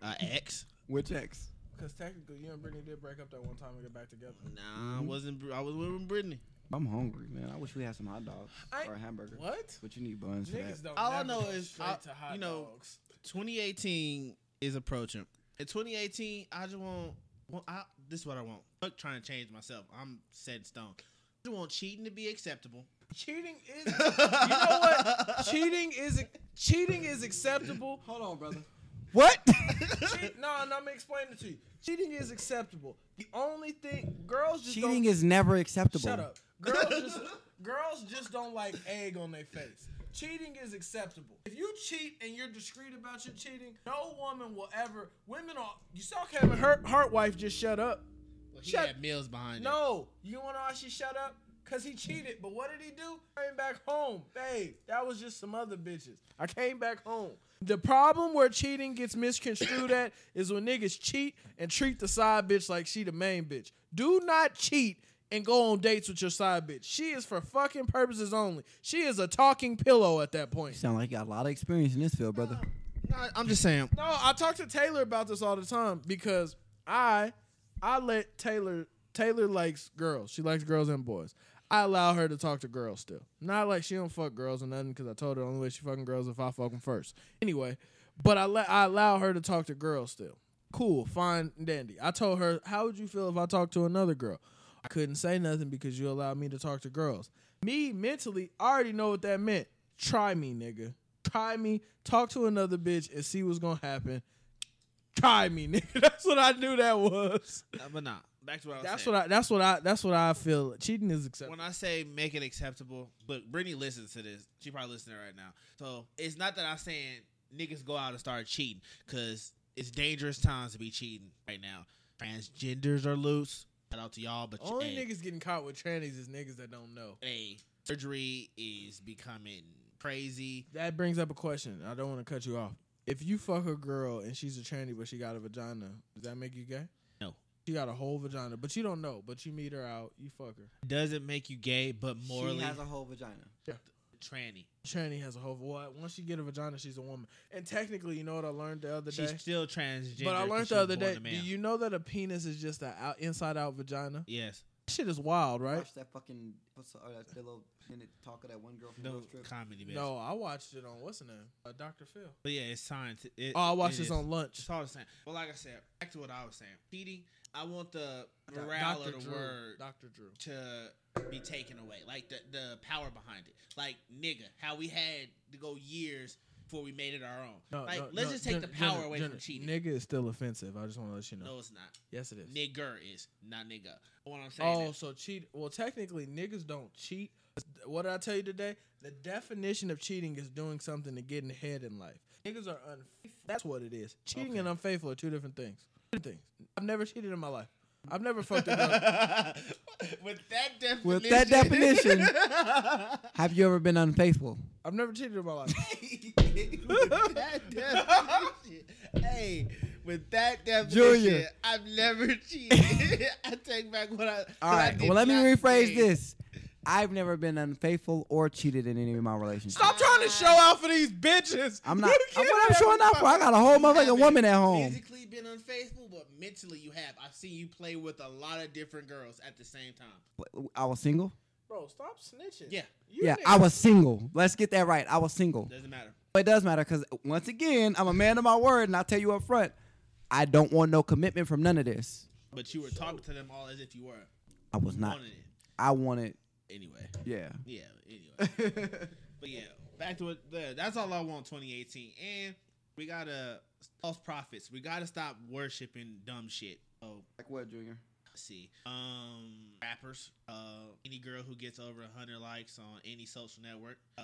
Uh, ex. Which ex? Because technically, you and Brittany did break up that one time and get back together. Nah, I wasn't. I was with Brittany. I'm hungry, man. I wish we had some hot dogs I- or a hamburger. What? But you need buns for Niggas that. don't. All I never know go is, straight I- to hot you know, dogs. 2018 is approaching. In 2018, I just want. Well, I, this is what I want. Fuck trying to change myself. I'm set in stone. I just want cheating to be acceptable. cheating is. You know what? cheating is cheating is acceptable. Hold on, brother. What? (laughs) Cheat, no, no, I'm gonna explain it to you. Cheating is acceptable. The only thing girls just Cheating don't, is never acceptable. Shut up. Girls (laughs) just girls just don't like egg on their face. Cheating is acceptable. If you cheat and you're discreet about your cheating, no woman will ever. Women are. You saw Kevin Hart, Hart wife just shut up. Well, he Shut- had meals behind it. No, you wanna know why she shut up? Cause he cheated. But what did he do? Came back home, babe. That was just some other bitches. I came back home. The problem where cheating gets misconstrued at is when niggas cheat and treat the side bitch like she the main bitch. Do not cheat and go on dates with your side bitch. She is for fucking purposes only. She is a talking pillow at that point. You sound like you got a lot of experience in this field, brother. No, I'm just saying. No, I talk to Taylor about this all the time because I I let Taylor Taylor likes girls. She likes girls and boys. I allow her to talk to girls still. Not like she don't fuck girls or nothing because I told her the only way she fucking girls if I fuck them first. Anyway, but I let I allow her to talk to girls still. Cool, fine, dandy. I told her, how would you feel if I talked to another girl? I couldn't say nothing because you allowed me to talk to girls. Me mentally, I already know what that meant. Try me, nigga. Try me. Talk to another bitch and see what's gonna happen. Try me, nigga. (laughs) That's what I knew that was. Uh, but nah, back to what I was That's saying. what I. That's what I. That's what I feel. Cheating is acceptable. when I say make it acceptable, but Brittany listens to this. She probably listening right now. So it's not that I'm saying niggas go out and start cheating because it's dangerous times to be cheating right now. Transgenders are loose. Shout out to y'all, but Only hey, niggas getting caught with trannies is niggas that don't know. hey, surgery is becoming crazy. That brings up a question. I don't want to cut you off. If you fuck a girl and she's a tranny but she got a vagina, does that make you gay? No. She got a whole vagina, but you don't know. But you meet her out, you fuck her. Doesn't make you gay, but morally She has a whole vagina. tranny. Tranny has a whole what? Once you get a vagina, she's a woman. And technically, you know what I learned the other day? She's still transgender. But I learned the other day. Do you know that a penis is just an out, inside out vagina? Yes. Shit is wild, right? Watch that fucking episode, or that little minute talk of that one girl from No Girls Trip. comedy, bitch. No, I watched it on what's the name? Uh, Dr. Phil. But yeah, it's science. It, Oh, I watched this is. on lunch. It's all the same. Well, like I said, back to what I was saying. Cheating, I want the Doc- morale Dr. of the Drew. word Dr. Drew. to be taken away. Like the, the power behind it. Like, nigga, how we had to go years before we made it our own. No, like, no, let's no, just take Jen- the power Jenna, away Jenna, from cheating. Nigga is still offensive. I just want to let you know. No, it's not. Yes, it is. Nigger is, not nigga. What I'm saying Oh, is, so cheat. Well, technically, niggas don't cheat. What did I tell you today? The definition of cheating is doing something to get ahead in life. Niggas are unfaithful. That's what it is. Cheating Okay. and unfaithful are two different things. Two things. I've never cheated in my life. I've never fucked a girl. (laughs) with that definition. With that definition, (laughs) have you ever been unfaithful? I've never cheated in my life. (laughs) With that definition. hey, with that definition, Junior. I've never cheated. I take back what I. All what I Well, let me rephrase say. this. I've never been unfaithful or cheated in any of my relationships. Stop trying to show out for these bitches. I'm not. (laughs) I'm, what I'm showing up for. I got a whole motherfucking woman at home. Physically been unfaithful, but mentally you have. I've seen you play with a lot of different girls at the same time. I was single. Bro, stop snitching. Yeah. You Yeah, niggas- I was single. Let's get that right. I was single. Doesn't matter. It does matter because once again, I'm a man of my word, and I tell you up front, I don't want no commitment from none of this. But you were talking to them all as if you were. I was not. Wanted it. I wanted. Anyway. Yeah. Yeah. Anyway. (laughs) but yeah, back to it. There. That's all I want. 2018, and we gotta false prophets. We gotta stop worshiping dumb shit. Oh, Like what, Junior? let's see. Um, rappers. Uh, any girl who gets over hundred likes on any social network. Uh,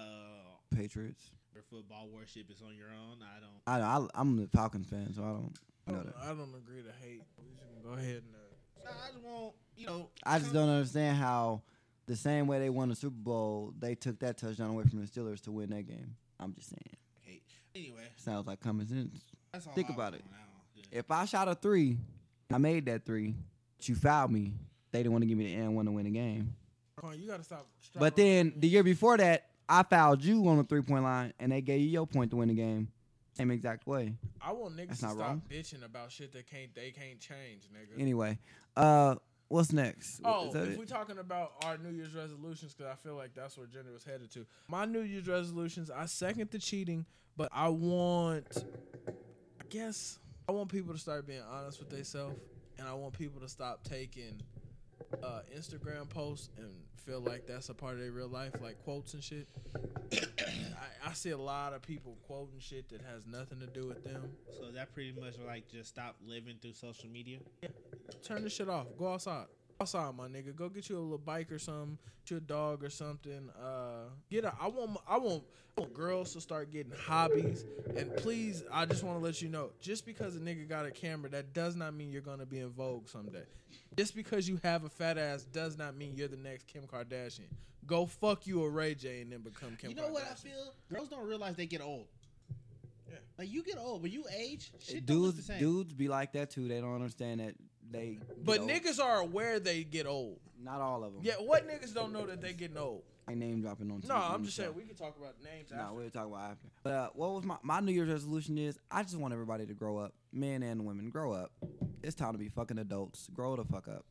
Patriots. your football worship is on your own. I don't. I, I I'm a Falcons fan, so I don't I know don't, that. I don't agree to hate. We just go ahead and. Uh, Nah, I just want you know. I just don't understand how the same way they won the Super Bowl, they took that touchdown away from the Steelers to win that game. I'm just saying. hate. Anyway, Sounds like common sense. that's all. Think I about it. on that one. Yeah. If I shot a three, I made that three, but you fouled me. They didn't want to give me the and one to win the game. On, you gotta stop. But then the year before that, I fouled you on the three point line, and they gave you your point to win the game. Same exact way. I want niggas to stop wrong. bitching about shit that can't they can't change, nigga. Anyway, uh, what's next? Oh, if it? we're talking about our New Year's resolutions, because I feel like that's where Jenny was headed to. My New Year's resolutions, I second the cheating, but I want, I guess, I want people to start being honest with themselves, and I want people to stop taking uh, Instagram posts and feel like that's a part of their real life, like quotes and shit. (coughs) I, I see a lot of people quoting shit that has nothing to do with them. So that pretty much like just stop living through social media. turn the shit off. Go outside. Outside, my nigga. Go get you a little bike or something. Get you a dog or something. Uh, get a. I want. I want. I want girls to start getting hobbies. And please, I just want to let you know, just because a nigga got a camera, that does not mean you're gonna be in vogue someday. Just because you have a fat ass does not mean you're the next Kim Kardashian. Go fuck you a Ray J and then become Kim. you know what I feel? Girls don't realize they get old. Yeah. Like you get old, but you age. Shit don't look the dudes, same. dudes be like that too. They don't understand that they. But old. niggas are aware they get old. not all of them. Yeah, what niggas don't know that they getting old? I name dropping on. No, TV on I'm just saying we can talk about names. No, after. we'll talk about after. But uh, what was my my New Year's resolution is I just want everybody to grow up, men and women, grow up. It's time to be fucking adults. Grow the fuck up.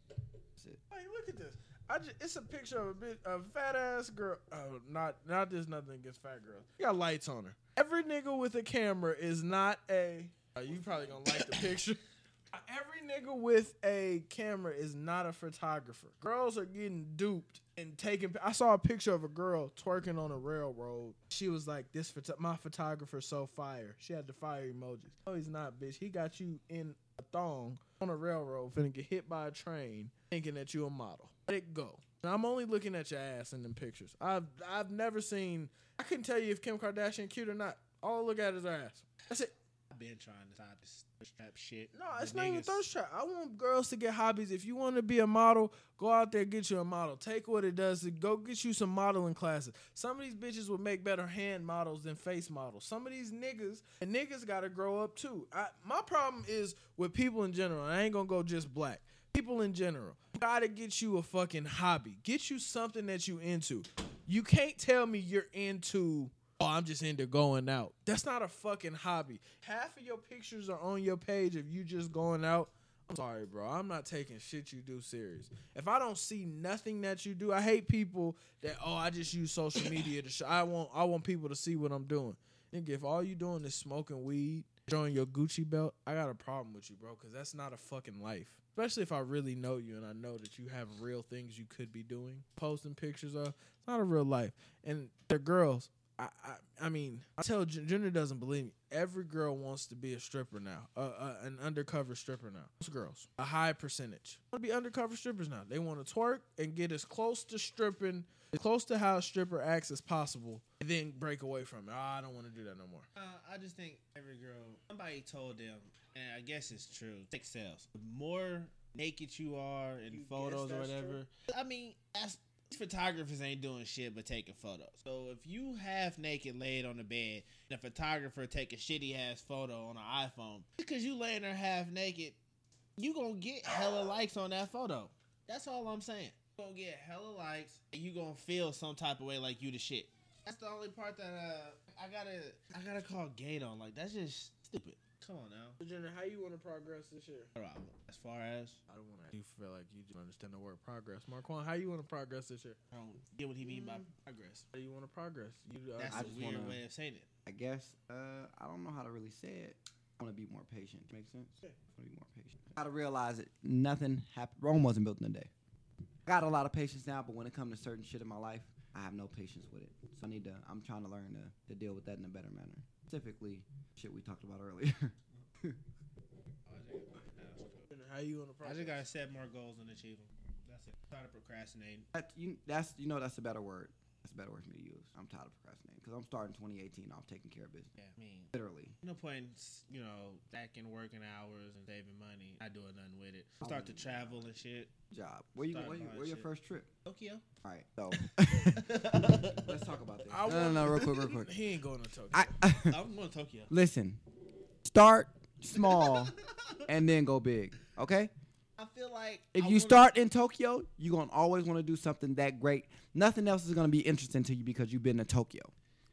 Hey, look at this. I just, it's a picture of a bit a fat ass girl. Oh, not not there's nothing against fat girls. Got lights on her. Every nigga with a camera is not a. Uh, you probably gonna like the picture. (laughs) Every nigga with a camera is not a photographer. Girls are getting duped and taking. I saw a picture of a girl twerking on a railroad. She was like, "This my photographer's so fire." She had the fire emojis. No, he's not, bitch. He got you in a thong on a railroad, finna get hit by a train, thinking that you a model. Let it go. I'm only looking at your ass in them pictures. I've I've never seen. I couldn't tell you if Kim Kardashian cute or not. All I look at is her ass. That's it. I've been trying to stop this thirst trap shit. No, The it's not even thirst trap. I want girls to get hobbies. If you want to be a model, go out there get you a model. Take what it does to go get you some modeling classes. Some of these bitches would make better hand models than face models. Some of these niggas and niggas got to grow up too. I, my problem is with people in general. I ain't gonna go just black. People in general gotta get you a fucking hobby. Get you something that you into. You can't tell me you're into. Oh, I'm just into going out. That's not a fucking hobby. Half of your pictures are on your page of you just going out. I'm sorry, bro. I'm not taking shit you do serious. If I don't see nothing that you do, I hate people that oh I just use social (coughs) media to show. I want I want people to see what I'm doing. Nigga, if all you doing is smoking weed, showing your Gucci belt, I got a problem with you, bro. Because that's not a fucking life. Especially if I really know you and I know that you have real things you could be doing, posting pictures of. It's not a real life. And they're girls. I, I, I mean, I tell Junior doesn't believe me. Every girl wants to be a stripper now, uh, uh, an undercover stripper now. Most girls, a high percentage, want to be undercover strippers now. They want to twerk and get as close to stripping, as close to how a stripper acts as possible, and then break away from it. Oh, I don't want to do that no more. Uh, I just think every girl, somebody told them, and I guess it's true. Sex sells. The more naked you are in You photos or whatever. true? I mean, that's, photographers ain't doing shit but taking photos. So if you half naked laid on the bed, and a photographer take a shitty ass photo on an iPhone, because you laying there half naked, you gonna get hella likes on that photo. That's all I'm saying. You gonna get hella likes, and you gonna feel some type of way like you the shit. That's the only part that uh I gotta I gotta call Gate on. Like that's just stupid. Come on now. Jenner, how you want to progress this year? Hold. As far as I don't want to. You feel like you just understand the word progress, Marquand. How you want to progress this year? I don't get what he mean by progress. How you want to progress? You uh, That's I a just weird wanna- way of saying it. I guess uh, I don't know how to really say it. I want to be more patient. Make sense? Yeah. I want to be more patient. I got to realize that nothing happened. Rome wasn't built in a day. I got a lot of patience now, but when it comes to certain shit in my life, I have no patience with it. So I need to. I'm trying to learn to, to deal with that in a better manner. Specifically, shit we talked about earlier. (laughs) How you want to I just gotta set more goals and achieve them. That's it. Started procrastinating. That, you, that's you know that's a better word. That's a better word for me to use. I'm tired of procrastinating because I'm starting 2018 off taking care of business. Yeah, I mean, Literally. no point, in, you know, stacking working hours and saving money. I doing nothing with it. Start to travel and shit. Job. Where you? Start Where, you, buying where your first trip? Tokyo. All right. So (laughs) let's talk about this. I No, no, no, real quick, real (laughs) quick. He ain't going to Tokyo. I (laughs) I'm going to Tokyo. listen. Start small and then go big. Okay. I feel like If I you start in Tokyo, you're gonna always want to do something that great. Nothing else is gonna be interesting to you because you've been to Tokyo.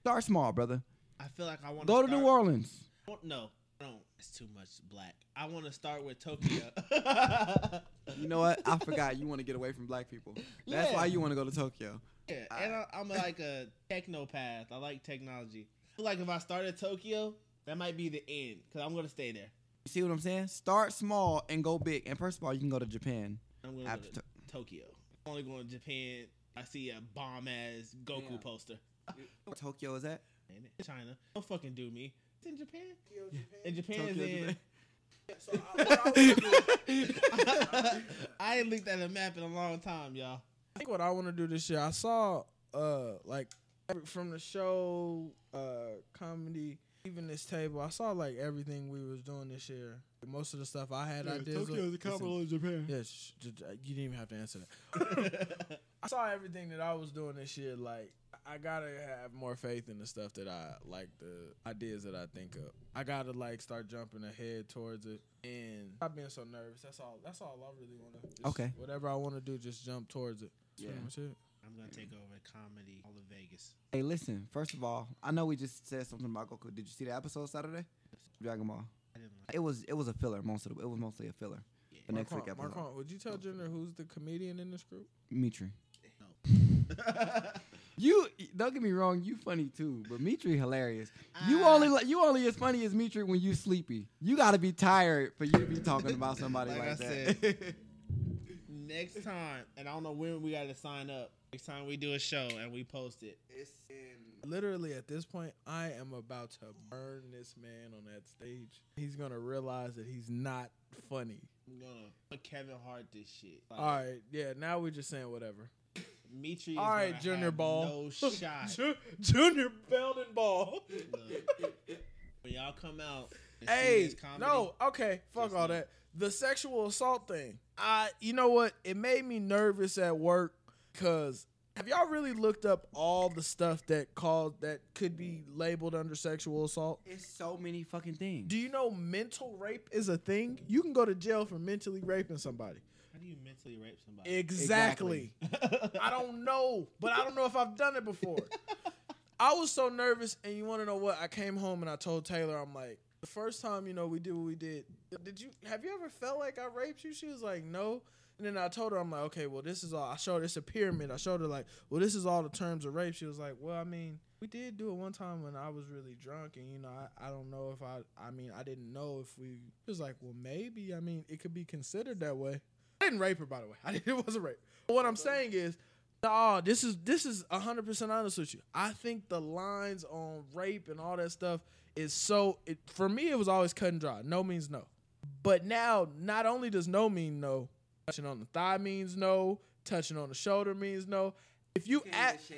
Start small, brother. I feel like I want to Go to start, New Orleans. No, no, it's too much black. I want to start with Tokyo. (laughs) You know what? I forgot you want to get away from black people. That's Yeah. why you want to go to Tokyo. Yeah, and I, I'm like a technopath. I like technology. I feel like if I started Tokyo, that might be the end because I'm gonna stay there. You see what I'm saying? Start small and go big. And first of all, you can go to Japan. I'm gonna After go to To- Tokyo. I'm only going to Japan. I see a bomb ass Goku Yeah. poster. Where Tokyo is that? Ain't? China. Don't fucking do me. It's in Japan. In Japan, Tokyo, is in. Japan. So I, I wanna do- (laughs) I ain't looked at a map in a long time, y'all. I think what I want to do this year, I saw uh like from the show, uh comedy, even this table. I saw like everything we was doing this year. Most of the stuff I had ideas. with- Listen, of Japan. Yes, sh- j- j- you didn't even have to answer that. (laughs) I saw everything that I was doing this year. Like I gotta have more faith in the stuff that I like, the ideas that I think of. I gotta like start jumping ahead towards it and stop being so nervous. That's all. That's all I really want to. Okay. Whatever I want to do, just jump towards it. That's Yeah. Pretty much it. I'm gonna take over comedy all of Vegas. Hey, listen. First of all, I know we just said something about Goku. Did you see the episode Saturday? Dragon Ball. I didn't like It was it was a filler. Most of the, it was mostly a filler. Yeah. The next week Marquand, episode. Marquand, would you tell Jenner who's the comedian in this group? Mitri. No. (laughs) You don't get me wrong, you funny too, but Mitri hilarious. You Ah. only li- you only as funny as Mitri when you sleepy. You got to be tired for you to be talking about somebody Like like, I that. (laughs) Next time, and I don't know when we got to sign up. Next time we do a show and we post it. it's in Literally at this point, I am about to burn this man on that stage. He's gonna realize that he's not funny. I'm gonna put Kevin Hart this shit. Like, All right, yeah. Now we're just saying whatever. Mitri. Is All right, Junior have Ball. No (laughs) shot. Ju- Junior Belden Ball. When y'all come out. Hey, comedy, no, okay, fuck all that. The sexual assault thing. I, you know what? It made me nervous at work because have y'all really looked up all the stuff that called that could be labeled under sexual assault? it's so many fucking things. Do you know mental rape is a thing? You can go to jail for mentally raping somebody. How do you mentally rape somebody? Exactly. I don't know, but I don't know if I've done it before. I was so nervous, and you want to know what? I came home and I told Taylor, I'm like, the first time you know we did what we did. Did you have you ever felt like I raped you? She was like, no. And then I told her, I'm like, okay, well, this is all. I showed her it's a pyramid. I showed her like, well, this is all the terms of rape. She was like, well, I mean, we did do it one time when I was really drunk, and you know, I, I don't know if I, I mean, I didn't know if we. She was like, well, maybe. I mean, it could be considered that way. I didn't rape her, by the way. I didn't, (laughs) it wasn't rape. But what I'm saying is, oh, this is this is 100 percent honest with you. I think the lines on rape and all that stuff is so. It, for me, it was always cut and dry. No means no. But now, not only does no mean no, touching on the thigh means no. Touching on the shoulder means no. If you ask, a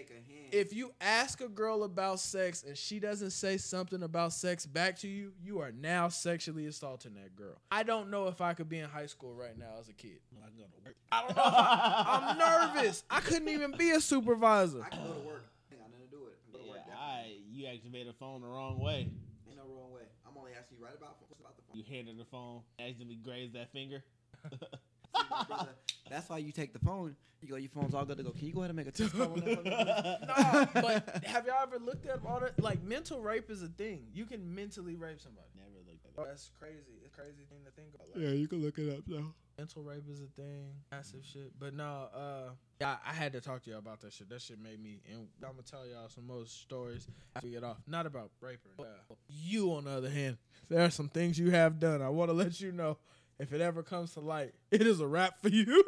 if you ask a girl about sex and she doesn't say something about sex back to you, you are now sexually assaulting that girl. I don't know if I could be in high school right now as a kid. I can go to work. I don't know. If I, I'm (laughs) nervous. I couldn't even be a supervisor. I can go to work. Ain't got nothing to do with it. I can go to Yeah, work. I, you activated the phone the wrong way. Ain't no wrong way. I'm only asking you right about about the phone. You handed the phone, accidentally grazed that finger. (laughs) (laughs) See, my brother, that's why you take the phone. You go, your phone's all good to go. Can you go ahead and make a test call on that (laughs) for no, but have y'all ever looked at all that? Like mental rape is a thing. You can mentally rape somebody. Never looked at that. That's crazy. It's a crazy thing to think about. Like, you can look it up though. mental rape is a thing. Massive shit. But no, uh, yeah, I had to talk to y'all about that shit. That shit made me, and I'm gonna tell y'all some more stories after we get off. Not about rape or uh, you, on the other hand. There are some things you have done. I want to let you know. If it ever comes to light, (laughs) it is a wrap for you.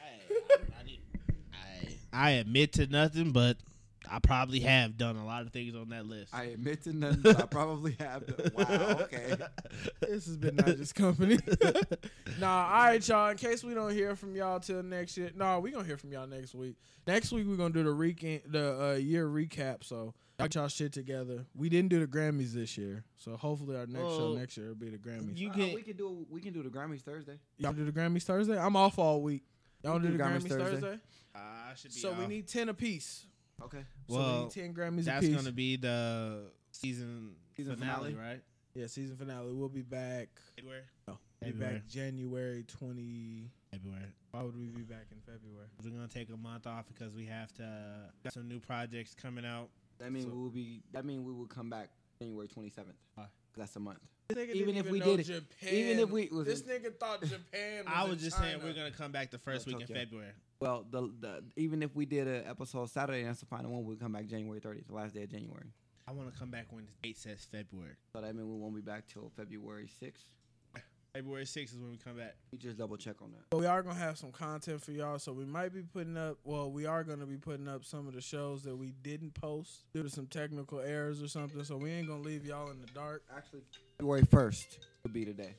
I, I, I, I, I admit to nothing, but I probably have done a lot of things on that list. I admit to nothing. but I probably have. done- Wow. Okay. (laughs) this has been Not Juss company. (laughs) nah, all right, y'all. In case we don't hear from y'all till next year, nah, we gonna hear from y'all next week. Next week we're gonna do the weekend, the uh, year recap. So y'all y'all shit together. We didn't do the Grammys this year, so hopefully our next show next year will be the Grammys. you Uh, can we can do. We can do the Grammys Thursday. y'all do the Grammys Thursday. I'm off all week. Y'all do the Grammys, Thursday. Uh, I should be So we need ten apiece. Okay. so we Well, need ten Grammys That's apiece. gonna be the season, Season finale, finale? right? yeah, season finale. We'll be back. February. No, be February. back January twenty. February. Why would we be back in February? We're gonna take a month off because we have to got some new projects coming out. That means So- we will be. That means we will come back January twenty seventh. Why? That's a month. This nigga Even didn't if we know did it- Japan. even if we was this in- nigga thought Japan. Was I in was just saying we're gonna come back the first No, week in February. Well, the, the even if we did an episode Saturday and that's the final one, we'll come back January thirtieth, the last day of January. I want to come back when the date says February. So that means we won't be back till February sixth. February 6th is when we come back. We just double check on that. But we are gonna have some content for y'all, so we might be putting up. Well, we are gonna be putting up some of the shows that we didn't post due to some technical errors or something. So we ain't gonna leave y'all in the dark. Actually, February first will be today.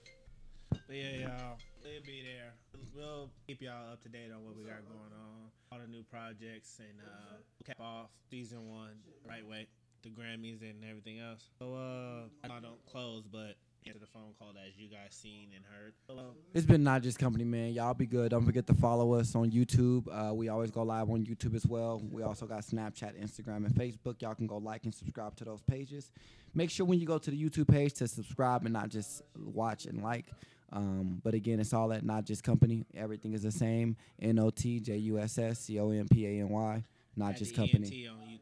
But yeah, y'all, we'll be there. We'll keep y'all up to date on what we got going on, all the new projects, and uh, cap off season one right way, the Grammys and everything else. So uh, I don't close, but answer the phone call as you guys seen and heard. Uh, It's been Not Juss company, man. Y'all be good. Don't forget to follow us on YouTube. Uh, we always go live on YouTube as well. We also got Snapchat, Instagram, and Facebook. Y'all can go like and subscribe to those pages. Make sure when you go to the YouTube page to subscribe and not just watch and like. Um, but again, it's all at Not Juss company. Everything is the same. N O T J U S S C O M P A N Y. Not Juss company.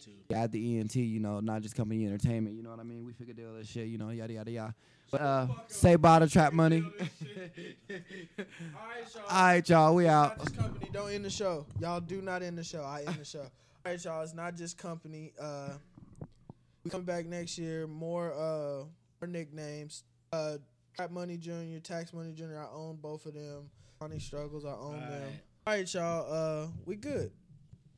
ENT on YouTube. Add the ENT, you know, Not Juss company entertainment. You know what I mean? We figured all this shit, you know, yada yada yada. But uh, say bye to trap money. All right, (laughs) y'all. All right, y'all. We out. Not Juss company. Don't end the show. Y'all do not end the show. I end the show. All right, y'all. It's Not Juss company. Uh, we come back next year. More uh, more nicknames. Uh, Trap Money Junior, Tax Money Junior. I own both of them. Money Struggles. I own All them. right. All right, y'all. Uh, we good.